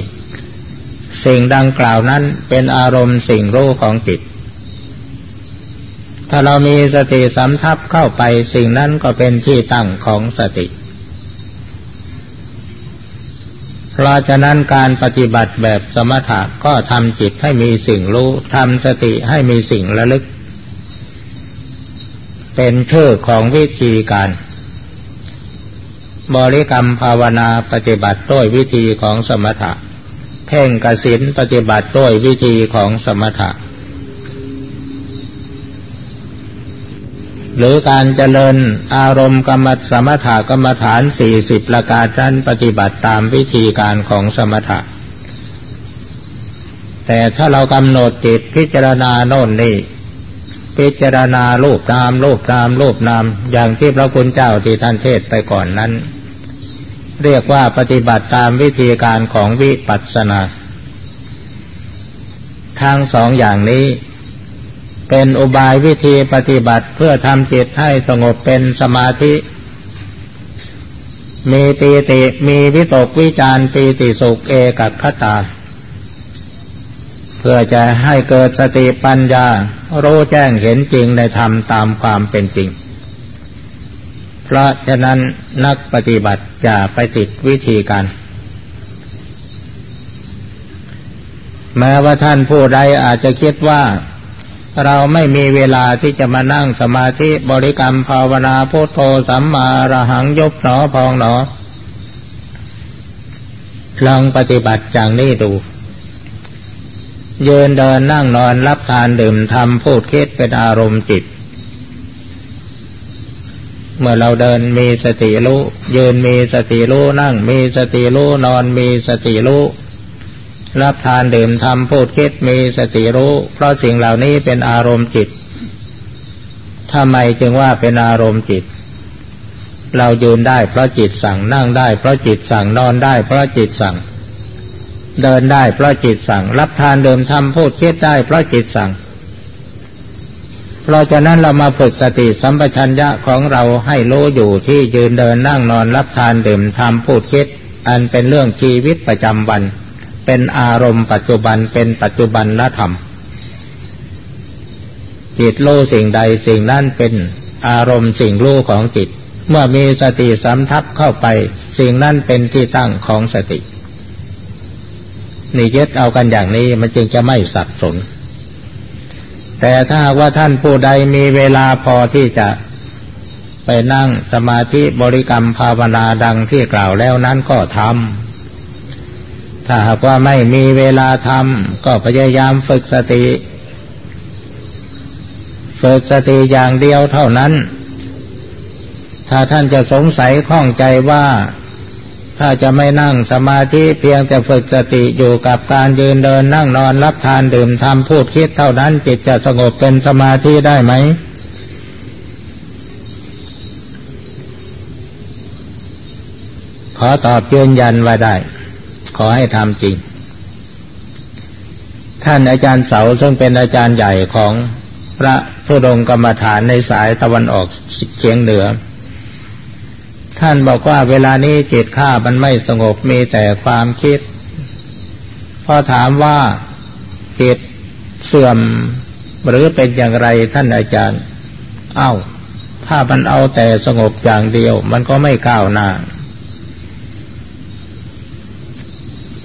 สิ่งดังกล่าวนั้นเป็นอารมณ์สิ่งรู้ของจิต ถ้าเรามีสติสำทับเข้าไปสิ่งนั้นก็เป็นที่ตั้งของสติ เพราะฉะนั้นการปฏิบัติแบบสมถะก็ทำจิตให้มีสิ่งรู้ทำสติให้มีสิ่งระลึก เป็นชื่อของวิธีการ บริกรรมภาวนาปฏิบัติด้วยวิธีของสมถะ เพ่งกสินปฏิบัติด้วยวิธีของสมถะ หรือการเจริญอารมณ์กรรมสมถกรรมฐานสี่สิบประการท่านปฏิบัติตามวิธีการของสมถะ แต่ถ้าเรากำหนดจิตพิจารณาโน่นนี่พิจารณารูปนามรูปนามรูปนามอย่างที่พระคุณเจ้าที่ท่านเทศไปก่อนนั้น เรียกว่าปฏิบัติตามวิธีการของวิปัสสนาทั้งสองอย่างนี้ เป็นอุบายวิธีปฏิบัติเพื่อทำจิตให้สงบเป็นสมาธิ มีปีติมีวิตกวิจารปีติสุขเอกคตา เพื่อจะให้เกิดสติปัญญา รู้แจ้งเห็นจริงในธรรมตามความเป็นจริง เพราะฉะนั้นนักปฏิบัติจะไปติดวิธีการแม้ว่าท่านผู้ใดอาจจะคิดว่า เราไม่มีเวลาที่จะมานั่งสมาธิบริกรรมภาวนาพุทโธสัมมาระหังยบหนอพองหนอ ลองปฏิบัติอย่างนี้ดู ยืนเดินนั่งนอนรับทานดื่มทำพูดคิดเป็นอารมณ์จิต เมื่อเราเดินมีสติรู้ยืนมีสติรู้นั่งมีสติรู้นอนมีสติรู้ รับทานดื่มทำพูดคิดมีสติรู้ เพราะสิ่งเหล่านี้เป็นอารมณ์จิตทำไมจึงว่าเป็นอารมณ์จิต เรายืนได้เพราะจิตสั่งนั่งได้เพราะจิตสั่งนอนได้เพราะจิตสั่ง เดินได้เพราะจิตสั่ง รับทานดื่มทำพูดคิดได้เพราะจิตสั่ง เพราะฉะนั้นเรามาฝึกสติสัมปชัญญะของเราให้รู้อยู่ที่ยืนเดินนั่งนอนรับทานดื่มทำพูดคิด อันเป็นเรื่องชีวิตประจำวัน เป็นอารมณ์ปัจจุบันเป็นปัจจุบันละธรรม จิตรู้สิ่งใดสิ่งนั้นเป็นอารมณ์สิ่งรู้ของจิต เมื่อมีสติสำทับเข้าไป สิ่งนั้นเป็นที่ตั้งของสตินี่ยึดเอากันอย่างนี้มันจึงจะไม่สับสน แต่ถ้าว่าท่านผู้ใดมีเวลาพอที่จะไปนั่งสมาธิบริกรรมภาวนาดังที่กล่าวแล้วนั้นก็ทำ ถ้าหากว่าไม่มีเวลาทำก็พยายามฝึกสติ ฝึกสติอย่างเดียวเท่านั้น ถ้าท่านจะสงสัยข้องใจว่า ถ้าจะไม่นั่งสมาธิเพียงแต่ฝึกสติอยู่กับการยืนเดินนั่งนอนรับทานดื่มทำพูดคิดเท่านั้นจิตจะสงบเป็นสมาธิได้ไหมขอตอบยืนยันว่าได้ ขอให้ทำจริง ท่านอาจารย์เสาซึ่งเป็นอาจารย์ใหญ่ของพระธุดงกรรมฐานในสายตะวันออกเฉียงเหนือ ท่านบอกว่าเวลานี้จิตข้ามันไม่สงบมีแต่ความคิด พอถามว่าจิตเสื่อมหรือเป็นอย่างไรท่านอาจารย์ เอา้า ถ้ามันเอาแต่สงบอย่างเดียว มันก็ไม่ก้าวหน้า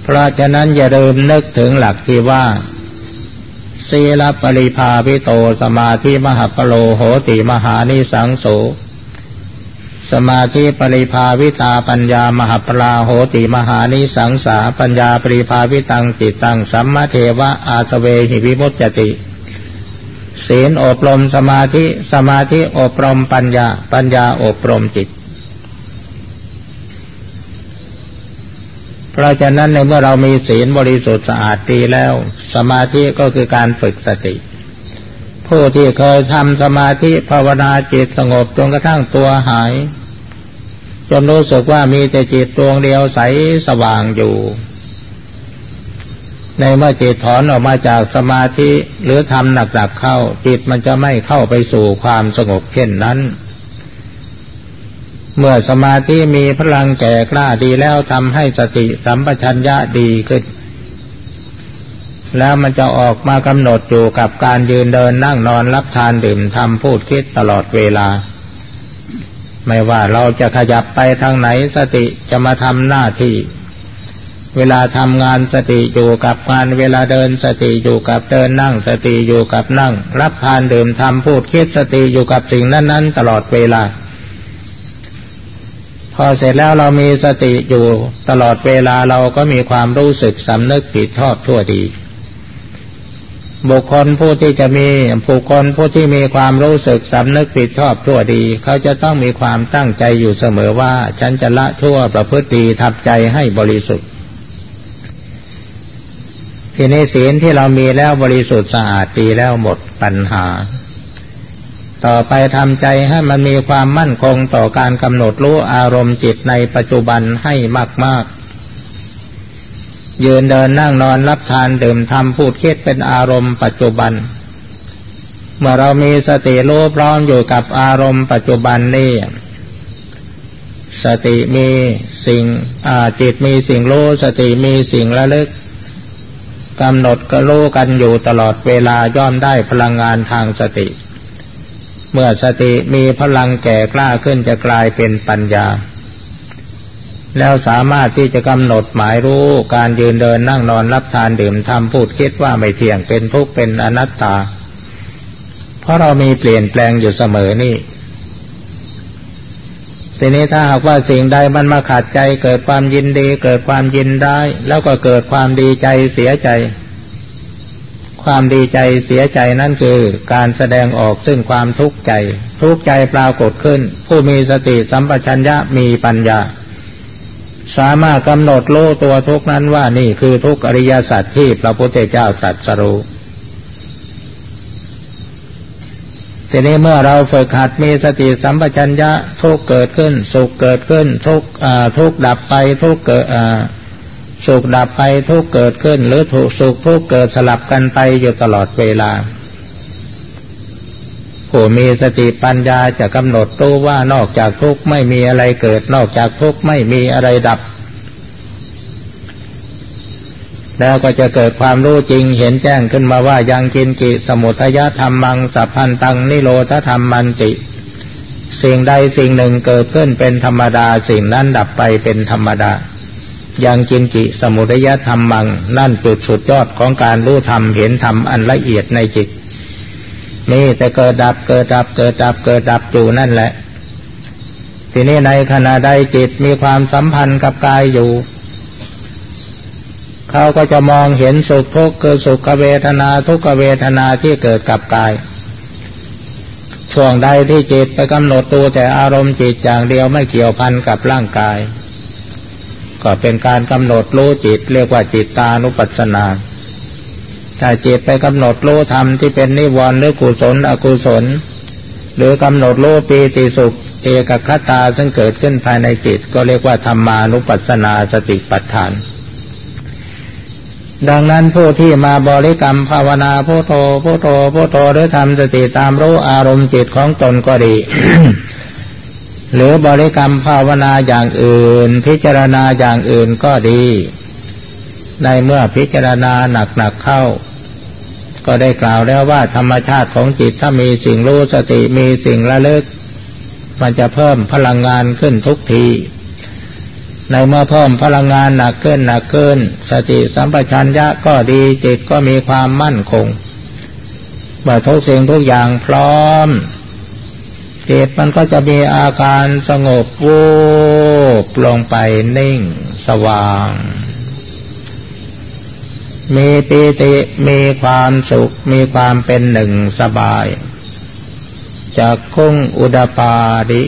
เพ ราะฉะนั้นอย่าลืมนึกถึงหลักที่ว่าสีลปริภาวิโตสมาธิมหาปโลโหติมหานิสังโสสมาธิปริภาวิตาปัญญามหาปลาโหติมหานิสังสาปัญญาปริภาวิตังติตังสัมมาเทวะอาสเวหิวิมุตจติศีลอบรมสมาธิสมาธิอบรมปัญญาปัญญาอบรมจิต เพราะฉะนั้นในเมื่อเรามีศีลบริสุทธิ์สะอาดดีแล้ว สมาธิก็คือการฝึกสติ ผู้ที่เคยทำสมาธิภาวนาจิตสงบจนกระทั่งตัวหาย จนรู้สึกว่ามีแต่จิตดวงเดียวใสสว่างอยู่ ในเมื่อจิตถอนออกมาจากสมาธิหรือทำหนักๆเข้า จิตมันจะไม่เข้าไปสู่ความสงบเช่นนั้น เมื่อสมาธิมีพลังแก่กล้าดีแล้วทำให้สติสัมปชัญญะดีขึ้น แล้วมันจะออกมากำหนดอยู่กับการยืนเดินนั่งนอนรับทานดื่มทำพูดคิดตลอดเวลา ไม่ว่าเราจะขยับไปทางไหนสติจะมาทำหน้าที่ เวลาทำงานสติอยู่กับงาน เวลาเดินสติอยู่กับเดินนั่ง สติอยู่กับนั่ง รับทานดื่มทำพูดคิดสติอยู่กับสิ่งนั้นๆ ตลอดเวลา พอเสร็จแล้วเรามีสติอยู่ตลอดเวลาเราก็มีความรู้สึกสำนึกผิดชอบทั่วดี บุคคลผู้ที่จะมีบุคคลผู้ที่มีความรู้สึกสำนึกผิดชอบทั่วดี เขาจะต้องมีความตั้งใจอยู่เสมอว่า ฉันจะละทั่วประพฤติทับใจให้บริสุทธิ์ทีนี้ศีลที่เรามีแล้วบริสุทธิ์สะอาดดีแล้วหมดปัญหา ต่อไปทำใจให้มันมีความมั่นคงต่อการกำหนดรู้อารมณ์จิตในปัจจุบันให้มาก ๆ ยืนเดินนั่งนอนรับทานดื่มทำพูดคิดเป็นอารมณ์ปัจจุบัน เมื่อเรามีสติรู้พร้อมอยู่กับอารมณ์ปัจจุบันนี่สติมีสิ่งจิตมีสิ่งรู้สติมีสิ่งระลึกกำหนดก็รู้กันอยู่ตลอดเวลาย่อมได้พลังงานทางสติ เมื่อสติมีพลังแก่กล้าขึ้นจะกลายเป็นปัญญา แล้วสามารถที่จะกำหนดหมายรู้การยืนเดินนั่งนอนรับทานดื่มทำพูดคิดว่าไม่เที่ยงเป็นทุกข์เป็นอนัตตา เพราะเรามีเปลี่ยนแปลงอยู่เสมอนี่ทีนี้ถ้าหากว่าสิ่งใดมันมาขัดใจเกิดความยินดี เกิดความยินได้แล้วก็เกิดความดีใจเสียใจ ความดีใจเสียใจนั่นคือ การแสดงออกซึ่งความทุกข์ใจ ทุกข์ใจปรากฏขึ้น ผู้มีสติสัมปชัญญะมีปัญญา สามารถกำหนดโลตัวทุกนั้นว่านี่คือทุกอริยสัจที่พระพุทธเจ้าตรัสรู้ทีนี้เมื่อเราฝึกหัดมีสติสัมปชัญญะทุกเกิดขึ้น สุขเกิดขึ้น ทุกทุกดับไปทุกเกิด สุขดับไปทุกเกิดขึ้น หรือถูกสุขทุกเกิดสลับกันไปอยู่ตลอดเวลา ผู้มีสติปัญญาจะกำหนดรู้ว่านอกจากทุกข์ไม่มีอะไรเกิด นอกจากทุกข์ไม่มีอะไรดับ แล้วก็จะเกิดความรู้จริงเห็นแจ้งขึ้นมาว่ายังกินกิสมุทยธรรมมังสัพพันตังนิโรธธรรมมันติ สิ่งใดสิ่งหนึ่งเกิดขึ้นเป็นธรรมดาสิ่งนั้นดับไปเป็นธรรมดา ยังกินกิสมุทยธรรมมัง นั่นจุดสุดยอดของการรู้ธรรมเห็นธรรมอันละเอียดในจิตมีแต่เกิดดับเกิดดับเกิดดับเกิดดับอยู่นั่นแหละ ทีนี้ในขณะใดจิตมีความสัมพันธ์กับกายอยู่ เขาก็จะมองเห็นสุขทุกข์คือสุขเวทนาทุกขเวทนาที่เกิดกับกายช่วงใดที่จิตไปกำหนดตัวแต่อารมณ์จิตอย่างเดียวไม่เกี่ยวพันกับร่างกาย ก็เป็นการกำหนดรู้จิต เรียกว่าจิตตานุปัสสนาถ้าจิตไปกำหนดรู้ธรรมที่เป็นนิวรณ์หรือกุศลอกุศล หรือกำหนดรู้ปีติสุข เอกคตาซึ่งเกิดขึ้นภายในจิต ก็เรียกว่าธรรมานุปัสสนาสติปัฏฐาน ดังนั้นผู้ที่มาบริกรรมภาวนาพุโทโธพุโทโธพุโทโธหรือทำสติตามรู้อารมณ์จิตของตนก็ดี หรือบริกรรมภาวนาอย่างอื่น พิจารณาอย่างอื่นก็ดี ในเมื่อพิจารณาหนักๆเข้า ก็ได้กล่าวแล้วว่าธรรมชาติของจิตถ้ามีสิ่งรู้สติมีสิ่งระลึก มันจะเพิ่มพลังงานขึ้นทุกที ในเมื่อเพิ่มพลังงานหนักขึ้นหนักขึ้น สติสัมปชัญญะก็ดีจิตก็มีความมั่นคงเมื่อทุกสิ่งทุกอย่างพร้อม จิตมันก็จะมีอาการสงบวูบลงไปนิ่งสว่าง มีปีติมีความสุข มีความเป็นหนึ่งสบายจากคุ้งอุดปาดิ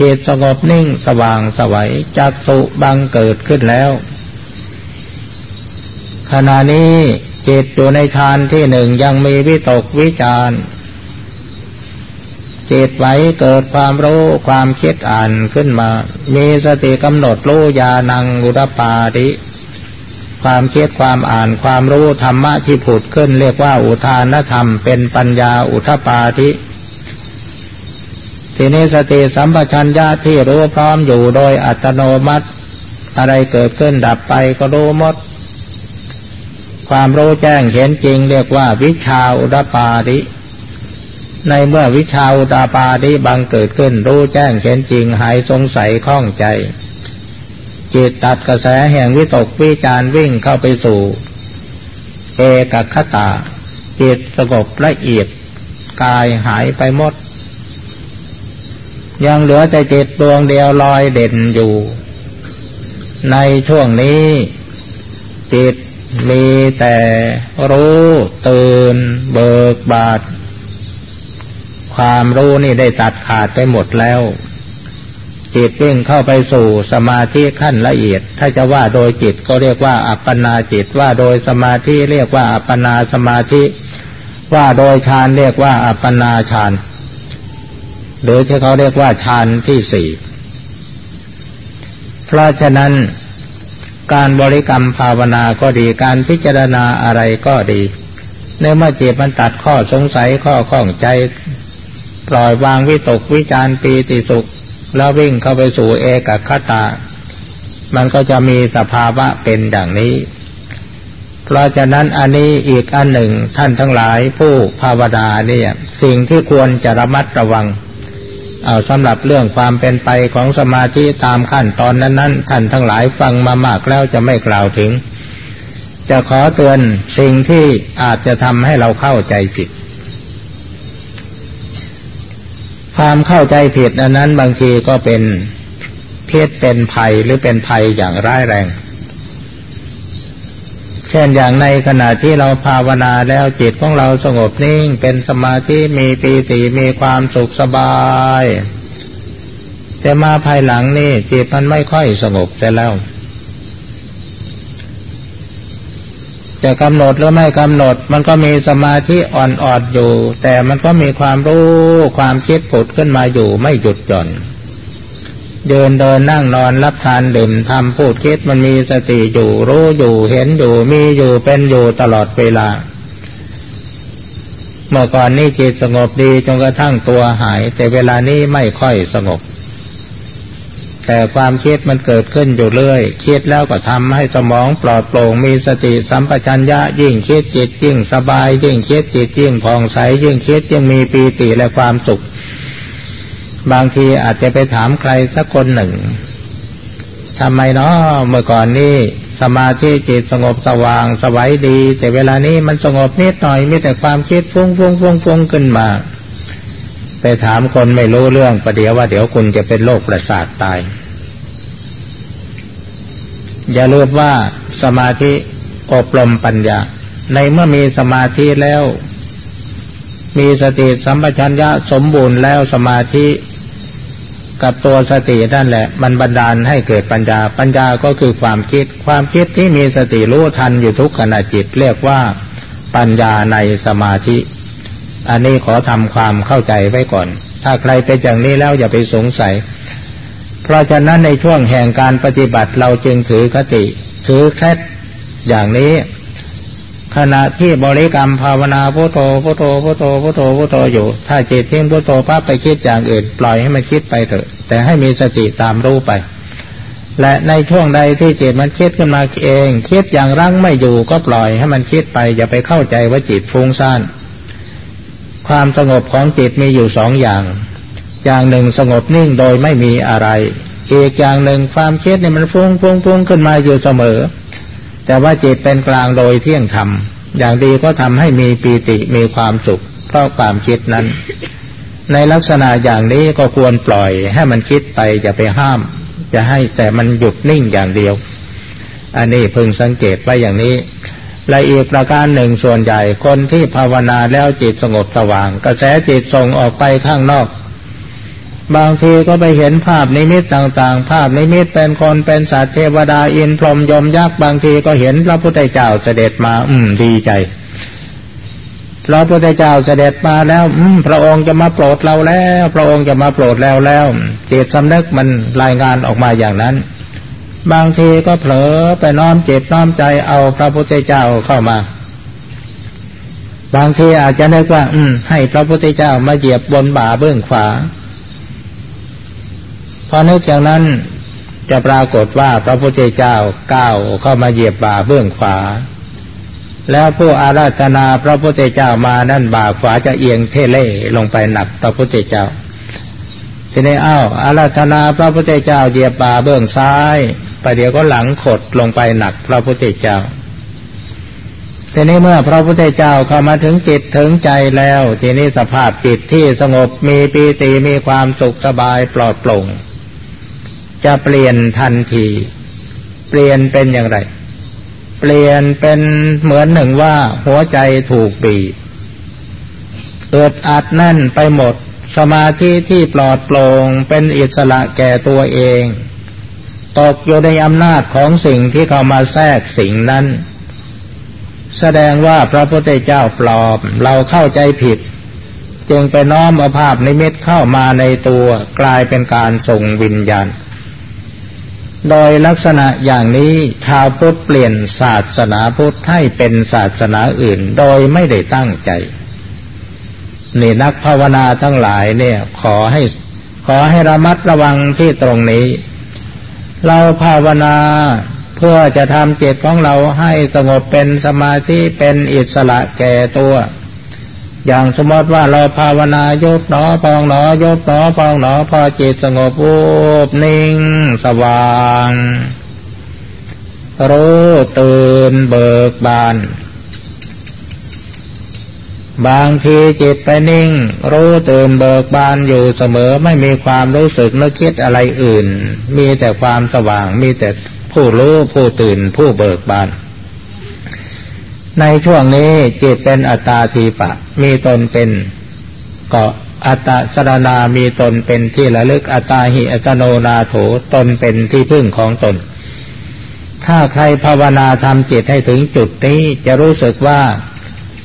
จิตสงบนิ่งสว่างสวัยจากสุบังเกิดขึ้นแล้ว ขณะนี้จิตอยู่ในฌานที่หนึ่งยังมีวิตกวิจาร จิตไหวเกิดความรู้ความคิดอ่านขึ้นมา มีสติกำหนดรู้ยานังอุรปาดิความคิดความอ่านความรู้ธรรมะที่ผุดขึ้น เรียกว่าอุทานธรรม เป็นปัญญาอุทปาทิทีนี้สติสัมปชัญญะที่รู้พร้อมอยู่โดยอัตโนมัติ อะไรเกิดขึ้นดับไปก็รู้หมด ความรู้แจ้งเห็นจริงเรียกว่าวิชาอุดปาดิ ในเมื่อวิชาอุตาปาดิบังเกิดขึ้น รู้แจ้งเห็นจริงหายสงสัยข้องใจ จิตตัดกระแสแห่งวิตกวิจารวิ่งเข้าไปสู่ เอกคตาจิตสงบละเอียดกายหายไปหมด ยังเหลือแต่จิตดวงเดียวลอยเด่นอยู่ ในช่วงนี้ จิตมีแต่รู้ตื่นเบิกบาด ความรู้นี่ได้ตัดขาดไปหมดแล้ว จิตวิ่งเข้าไปสู่สมาธิขั้นละเอียด ถ้าจะว่าโดยจิตก็เรียกว่าอัปปนาจิตว่าโดยสมาธิเรียกว่าอัปปนาสมาธิ ว่าโดยฌานเรียกว่าอัปปนาฌานหรือที่เขาเรียกว่าฌานที่สี่เพราะฉะนั้นการบริกรรมภาวนาก็ดีการพิจารณาอะไรก็ดีในเมื่อจิตมันตัดข้อสงสัยข้อข้องใจ ปล่อยวางวิตกวิจารปีติสุข แล้ววิ่งเข้าไปสู่เอกคตา มันก็จะมีสภาวะเป็นอย่างนี้ เพราะฉะนั้นอันนี้อีกอันหนึ่งท่านทั้งหลายผู้ภาวนาเนี่ย สิ่งที่ควรจะระมัดระวัง เอาสำหรับเรื่องความเป็นไปของสมาธิตามขั้นตอนนั้นๆท่านทั้งหลายฟังมามากแล้วจะไม่กล่าวถึง จะขอเตือนสิ่งที่อาจจะทำให้เราเข้าใจผิด ความเข้าใจผิดอันนั้นบางทีก็เป็นเพศเป็นภัยหรือเป็นภัยอย่างร้ายแรง เช่นอย่างในขณะที่เราภาวนาแล้วจิตของเราสงบนิ่ง เป็นสมาธิมีปีติมีความสุขสบาย แต่มาภายหลังนี่จิตมันไม่ค่อยสงบแต่แล้ว จะกำหนดหรือไม่กำหนด มันก็มีสมาธิอ่อนๆอยู่ แต่มันก็มีความรู้ความคิดผุดขึ้นมาอยู่ไม่หยุดหย่อนเดินเดินนั่งนอนรับทานดื่มทำพูดคิดมันมีสติอยู่ รู้อยู่เห็นอยู่มีอยู่เป็นอยู่ตลอดเวลา เมื่อก่อนนี้จิตสงบดีจนกระทั่งตัวหาย แต่เวลานี้ไม่ค่อยสงบ แต่ความคิดมันเกิดขึ้นอยู่เรื่อย คิดแล้วก็ทำให้สมองปลอดโปร่งมีสติสัมปชัญญะยิ่งคิดจิตยิ่งสบาย ยิ่งคิดจิตยิ่งผ่องใสยิ่งคิดยิ่งมีปีติและความสุข บางทีอาจจะไปถามใครสักคนหนึ่งทำไมเนาะเมื่อก่อนนี้สมาธิจิตสงบสว่างสวัยดี แต่เวลานี้มันสงบนิดหน่อยมีแต่ความคิดฟุ้งฟุ้งฟุ้งฟุ้งขึ้นมา ไปถามคนไม่รู้เรื่องประเดี๋ยวว่าเดี๋ยวคุณจะเป็นโรคประสาทตาย อย่าลืมว่าสมาธิอบรมปัญญา ในเมื่อมีสมาธิแล้ว มีสติสัมปชัญญะสมบูรณ์แล้วสมาธิกับตัวสตินั่นแหละ มันบันดาลให้เกิดปัญญา ปัญญาก็คือความคิด ความคิดที่มีสติรู้ทันอยู่ทุกขณะจิต เรียกว่าปัญญาในสมาธิ อันนี้ขอทำความเข้าใจไว้ก่อน ถ้าใครเป็นอย่างนี้แล้วอย่าไปสงสัย เพราะฉะนั้นในช่วงแห่งการปฏิบัติเราจึงถือคติ ถือแค่อย่างนี้ ขณะที่บริกรรมภาวนาพุทโธพุทโธพุทโธพุทโธพุทโธอยู่ ถ้าจิตทิ้งพุทโธปั๊บไปคิดอย่างอื่น ปล่อยให้มันคิดไปเถอะ แต่ให้มีสติตามรู้ไปและในช่วงใดที่จิตมันคิดขึ้นมาเอง คิดอย่างรั้งไม่อยู่ก็ปล่อยให้มันคิดไป อย่าไปเข้าใจว่าจิตฟุ้งซ่าน ความสงบของจิตมีอยู่สองอย่าง อย่างหนึ่งสงบนิ่งโดยไม่มีอะไร อีกอย่างหนึ่งความคิดเนี่ยมันฟุ้งฟุ้งฟุ้งขึ้นมาอยู่เสมอ แต่ว่าจิตเป็นกลางโดยเที่ยงธรรม อย่างดีก็ทำให้มีปีติมีความสุข เพราะความคิดนั้น ในลักษณะอย่างนี้ก็ควรปล่อยให้มันคิดไปอย่าไปห้าม จะให้แต่มันหยุดนิ่งอย่างเดียว อันนี้พึงสังเกตไว้อย่างนี้ และอีกประการหนึ่งส่วนใหญ่คนที่ภาวนาแล้วจิตสงบสว่าง กระแสจิตส่งออกไปข้างนอก บางทีก็ไปเห็นภาพนิมิตต่างๆ ภาพนิมิตเป็นคนเป็นสัตว์เทวดาอินทร์พรหมยมยักษ์บางทีก็เห็นพระพุทธเจ้าเสด็จมา อืมดีใจพระพุทธเจ้าเสด็จมาแล้วอืมพระองค์จะมาโปรดเราแล้ว พระองค์จะมาโปรดแล้วแล้วจิตสำนึกมันรายงานออกมาอย่างนั้น บางทีก็เผลอไปน้อมจิตน้อมใจเอาพระพุทธเจ้าเข้ามา บางทีอาจจะนึกว่า อืม ให้พระพุทธเจ้ามาเหยียบบนบ่าเบื้องขวา พอนึกอย่างนั้นจะปรากฏว่าพระพุทธเจ้าก้าวเข้ามาเหยียบบ่าเบื้องขวา แล้วผู้อาราธนาพระพุทธเจ้ามานั่นบ่าขวาจะเอียงเทเล่ลงไปหนักพระพุทธเจ้าทีนี้อ้าวอาราธนาพระพุทธเจ้าเหยียบบ่าเบื้องซ้าย ประเดี๋ยวก็หลังขดลงไปหนักพระพุทธเจ้าทีนี้เมื่อพระพุทธเจ้าเข้ามาถึงจิตถึงใจแล้ว ทีนี้สภาพจิตที่สงบมีปีติมีความสุขสบายปลอดโปร่ง จะเปลี่ยนทันที เปลี่ยนเป็นอย่างไร เปลี่ยนเป็นเหมือนหนึ่งว่าหัวใจถูกบีบเอิดอัดแน่นไปหมด สมาธิที่ปลอดโปร่งเป็นอิสระแก่ตัวเอง ตกอยู่ในอำนาจของสิ่งที่เข้ามาแทรกสิ่งนั้น แสดงว่าพระพุทธเจ้าปลอม เราเข้าใจผิด จึงไปน้อมอาภาพนิมิตเข้ามาในตัวกลายเป็นการส่งวิญญาณ โดยลักษณะอย่างนี้ชาวพุทธเปลี่ยนศาสนาพุทธให้เป็นศาสนาอื่นโดยไม่ได้ตั้งใจนี่นักภาวนาทั้งหลายเนี่ย ขอให้ขอให้ระมัดระวังที่ตรงนี้ เราภาวนาเพื่อจะทำจิตของเราให้สงบเป็นสมาธิเป็นอิสระแก่ตัว อย่างสมมติว่าเราภาวนายกหนอพองหนอยกหนอพองหนอพอจิตสงบอุบนิ่ง สว่าง รู้ตื่นเบิกบาน บางทีจิตไปนิ่ง รู้ตื่นเบิกบานอยู่เสมอไม่มีความรู้สึกนึกคิดอะไรอื่น มีแต่ความสว่างมีแต่ผู้รู้ผู้ตื่นผู้เบิกบาน ในช่วงนี้จิตเป็นอัตตาทีปะ มีตนเป็นก็อัตตาสรณามีตนเป็นที่ระลึกอัตตาหิอัตโนนาโถตนเป็นที่พึ่งของตน ถ้าใครภาวนาทำจิตให้ถึงจุดนี้จะรู้สึกว่า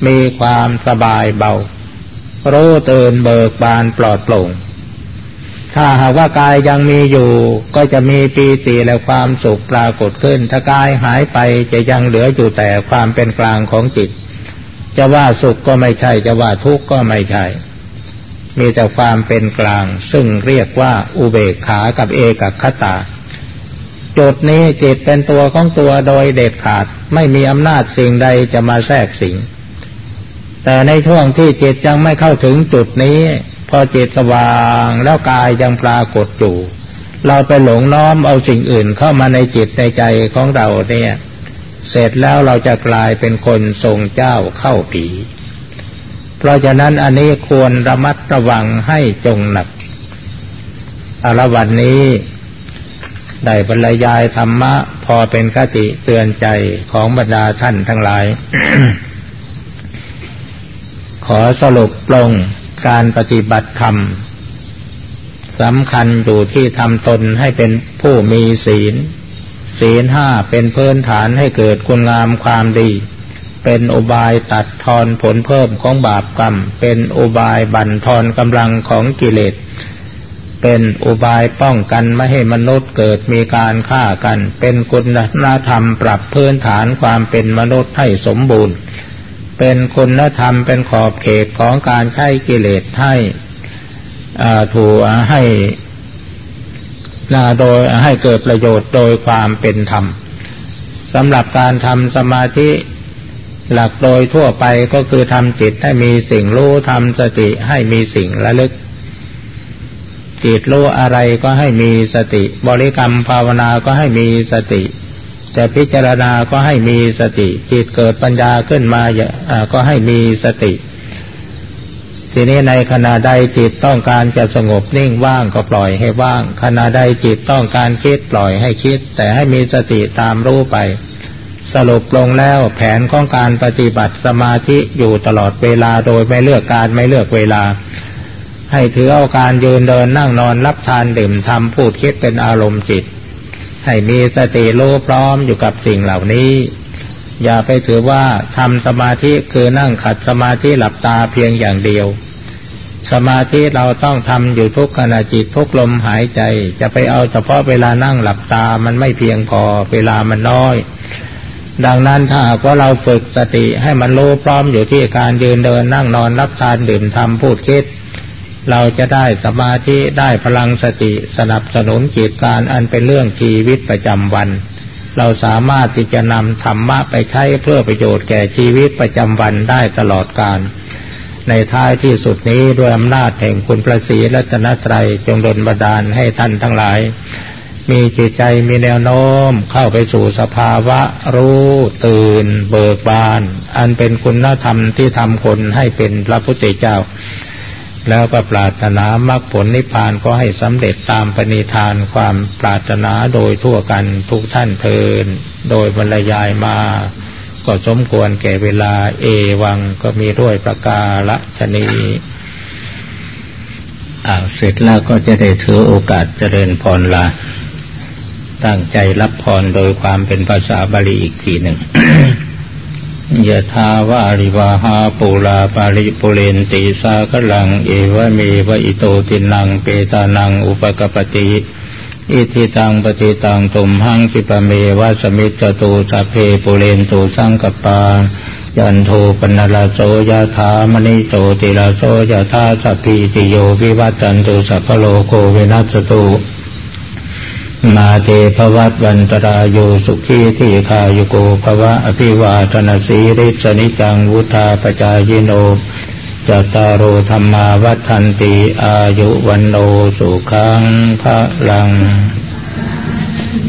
มีความสบายเบา รู้ตื่นเบิกบานปลอดโปร่ง ถ้าหากว่ากายยังมีอยู่ ก็จะมีปีติและความสุขปรากฏขึ้น ถ้ากายหายไปจะยังเหลืออยู่แต่ความเป็นกลางของจิต จะว่าสุขก็ไม่ใช่ จะว่าทุกข์ก็ไม่ใช่ มีแต่ความเป็นกลาง ซึ่งเรียกว่าอุเบกขากับเอกคตาจุดนี้จิตเป็นตัวของตัวโดยเด็ดขาด ไม่มีอำนาจสิ่งใดจะมาแทรกสิง แต่ในช่วงที่จิตยังไม่เข้าถึงจุดนี้ พอจิตสว่างแล้วกายยังปรากฏอยู่ เราไปหลงน้อมเอาสิ่งอื่นเข้ามาในจิตในใจของเราเนี่ย เสร็จแล้วเราจะกลายเป็นคนทรงเจ้าเข้าผีเพราะฉะนั้นอันนี้ควรระมัดระวังให้จงหนักอารวันนี้ได้บรรยายธรรมะ พอเป็นคติเตือนใจของบรรดาท่านทั้งหลาย อสรุปลงการปฏิบัติธรรมสำคัญอยู่ที่ทำตนให้เป็นผู้มีศีล ศีลห้าเป็นพื้นฐานให้เกิดคุณงามความดี เป็นอุบายตัดทอนผลเพิ่มของบาปกรรม เป็นอุบายบั่นทอนกำลังของกิเลส เป็นอุบายป้องกันไม่ให้มนุษย์เกิดมีการฆ่ากัน เป็นคุณธรรมปรับพื้นฐานความเป็นมนุษย์ให้สมบูรณ์ เป็นคุณธรรมเป็นขอบเขตของการใช้กิเลสให้ถูกให้โดยให้เกิดประโยชน์โดยความเป็นธรรมสำหรับการทำสมาธิหลักโดยทั่วไปก็คือทำจิตให้มีสิ่งรู้ทำสติให้มีสิ่งระลึก จิตรู้อะไรก็ให้มีสติ บริกรรมภาวนาก็ให้มีสติ จะพิจารณาก็ให้มีสติ จิตเกิดปัญญาขึ้นมาก็ให้มีสติ ทีนี้ในขณะใดจิตต้องการจะสงบนิ่งว่างก็ปล่อยให้ว่าง ขณะใดจิตต้องการคิดปล่อยให้คิด แต่ให้มีสติตามรู้ไป สรุปลงแล้วแผนของการปฏิบัติสมาธิอยู่ตลอดเวลาโดยไม่เลือกการไม่เลือกเวลา ให้ถือเอาการยืนเดินนั่งนอนรับทานดื่มทำพูดคิดเป็นอารมณ์จิต ให้มีสติรู้พร้อมอยู่กับสิ่งเหล่านี้ อย่าไปถือว่าทำสมาธิคือนั่งขัดสมาธิหลับตาเพียงอย่างเดียว สมาธิเราต้องทำอยู่ทุกขณะจิตทุกลมหายใจ จะไปเอาเฉพาะเวลานั่งหลับตามันไม่เพียงพอเวลามันน้อย ดังนั้นถ้าหากว่าเราฝึกสติให้มันรู้พร้อมอยู่ที่การยืนเดินนั่งนอนรับทานดื่มทำพูดคิด เราจะได้สมาธิได้พลังสติสนับสนุนจิตการอันเป็นเรื่องชีวิตประจำวัน เราสามารถที่จะนำธรรมะไปใช้เพื่อประโยชน์แก่ชีวิตประจำวันได้ตลอดกาลในท้ายที่สุดนี้ด้วยอำนาจแห่งคุณพระศรีรัตนตรัยจงดลบันดาลให้ท่านทั้งหลาย มีจิตใจมีแนวโน้มเข้าไปสู่สภาวะ รู้ตื่น เบิกบาน อันเป็นคุณธรรมที่ทำคนให้เป็นพระพุทธเจ้า แล้วก็ปรารถนามรรคผลนิพพานก็ให้สำเร็จตามปณิธานความปรารถนาโดยทั่วกันทุกท่านเทิน โดยบรรยายมา ก็สมควรแก่เวลาเอวังก็มีด้วยประกาละชนีอ่าเสร็จแล้วก็จะได้ถือโอกาสเจริญพรลาตั้งใจรับพรโดยความเป็นภาษาบาลีอีกทีหนึ่ง ยะถาวาริวะหาปูราปะริปูเรนติสาคะรัง เอวะเมวะอิโต ทินนังเปตานังอุปะกัปปะติอิจฉิตังปัตถิตังตุมหัง ขิปปะเมวะ สะมิชฌะตุ สัพเพปูเรนตุสังกัปปา จันโทปัณณะระโสยะถา มะณิโชติระโสยะถาสัพพีติโยวิวัชชันตุสัพพะโรโค วินัสสะตุ มาเตภวัตวันตรายโยสุขีที่คายุโกภวะอภิวาทนาสีริสนิจังวุธาปจายโนจตารโรธรรมาวัฏันติอายุวันโนสุขังพระลัง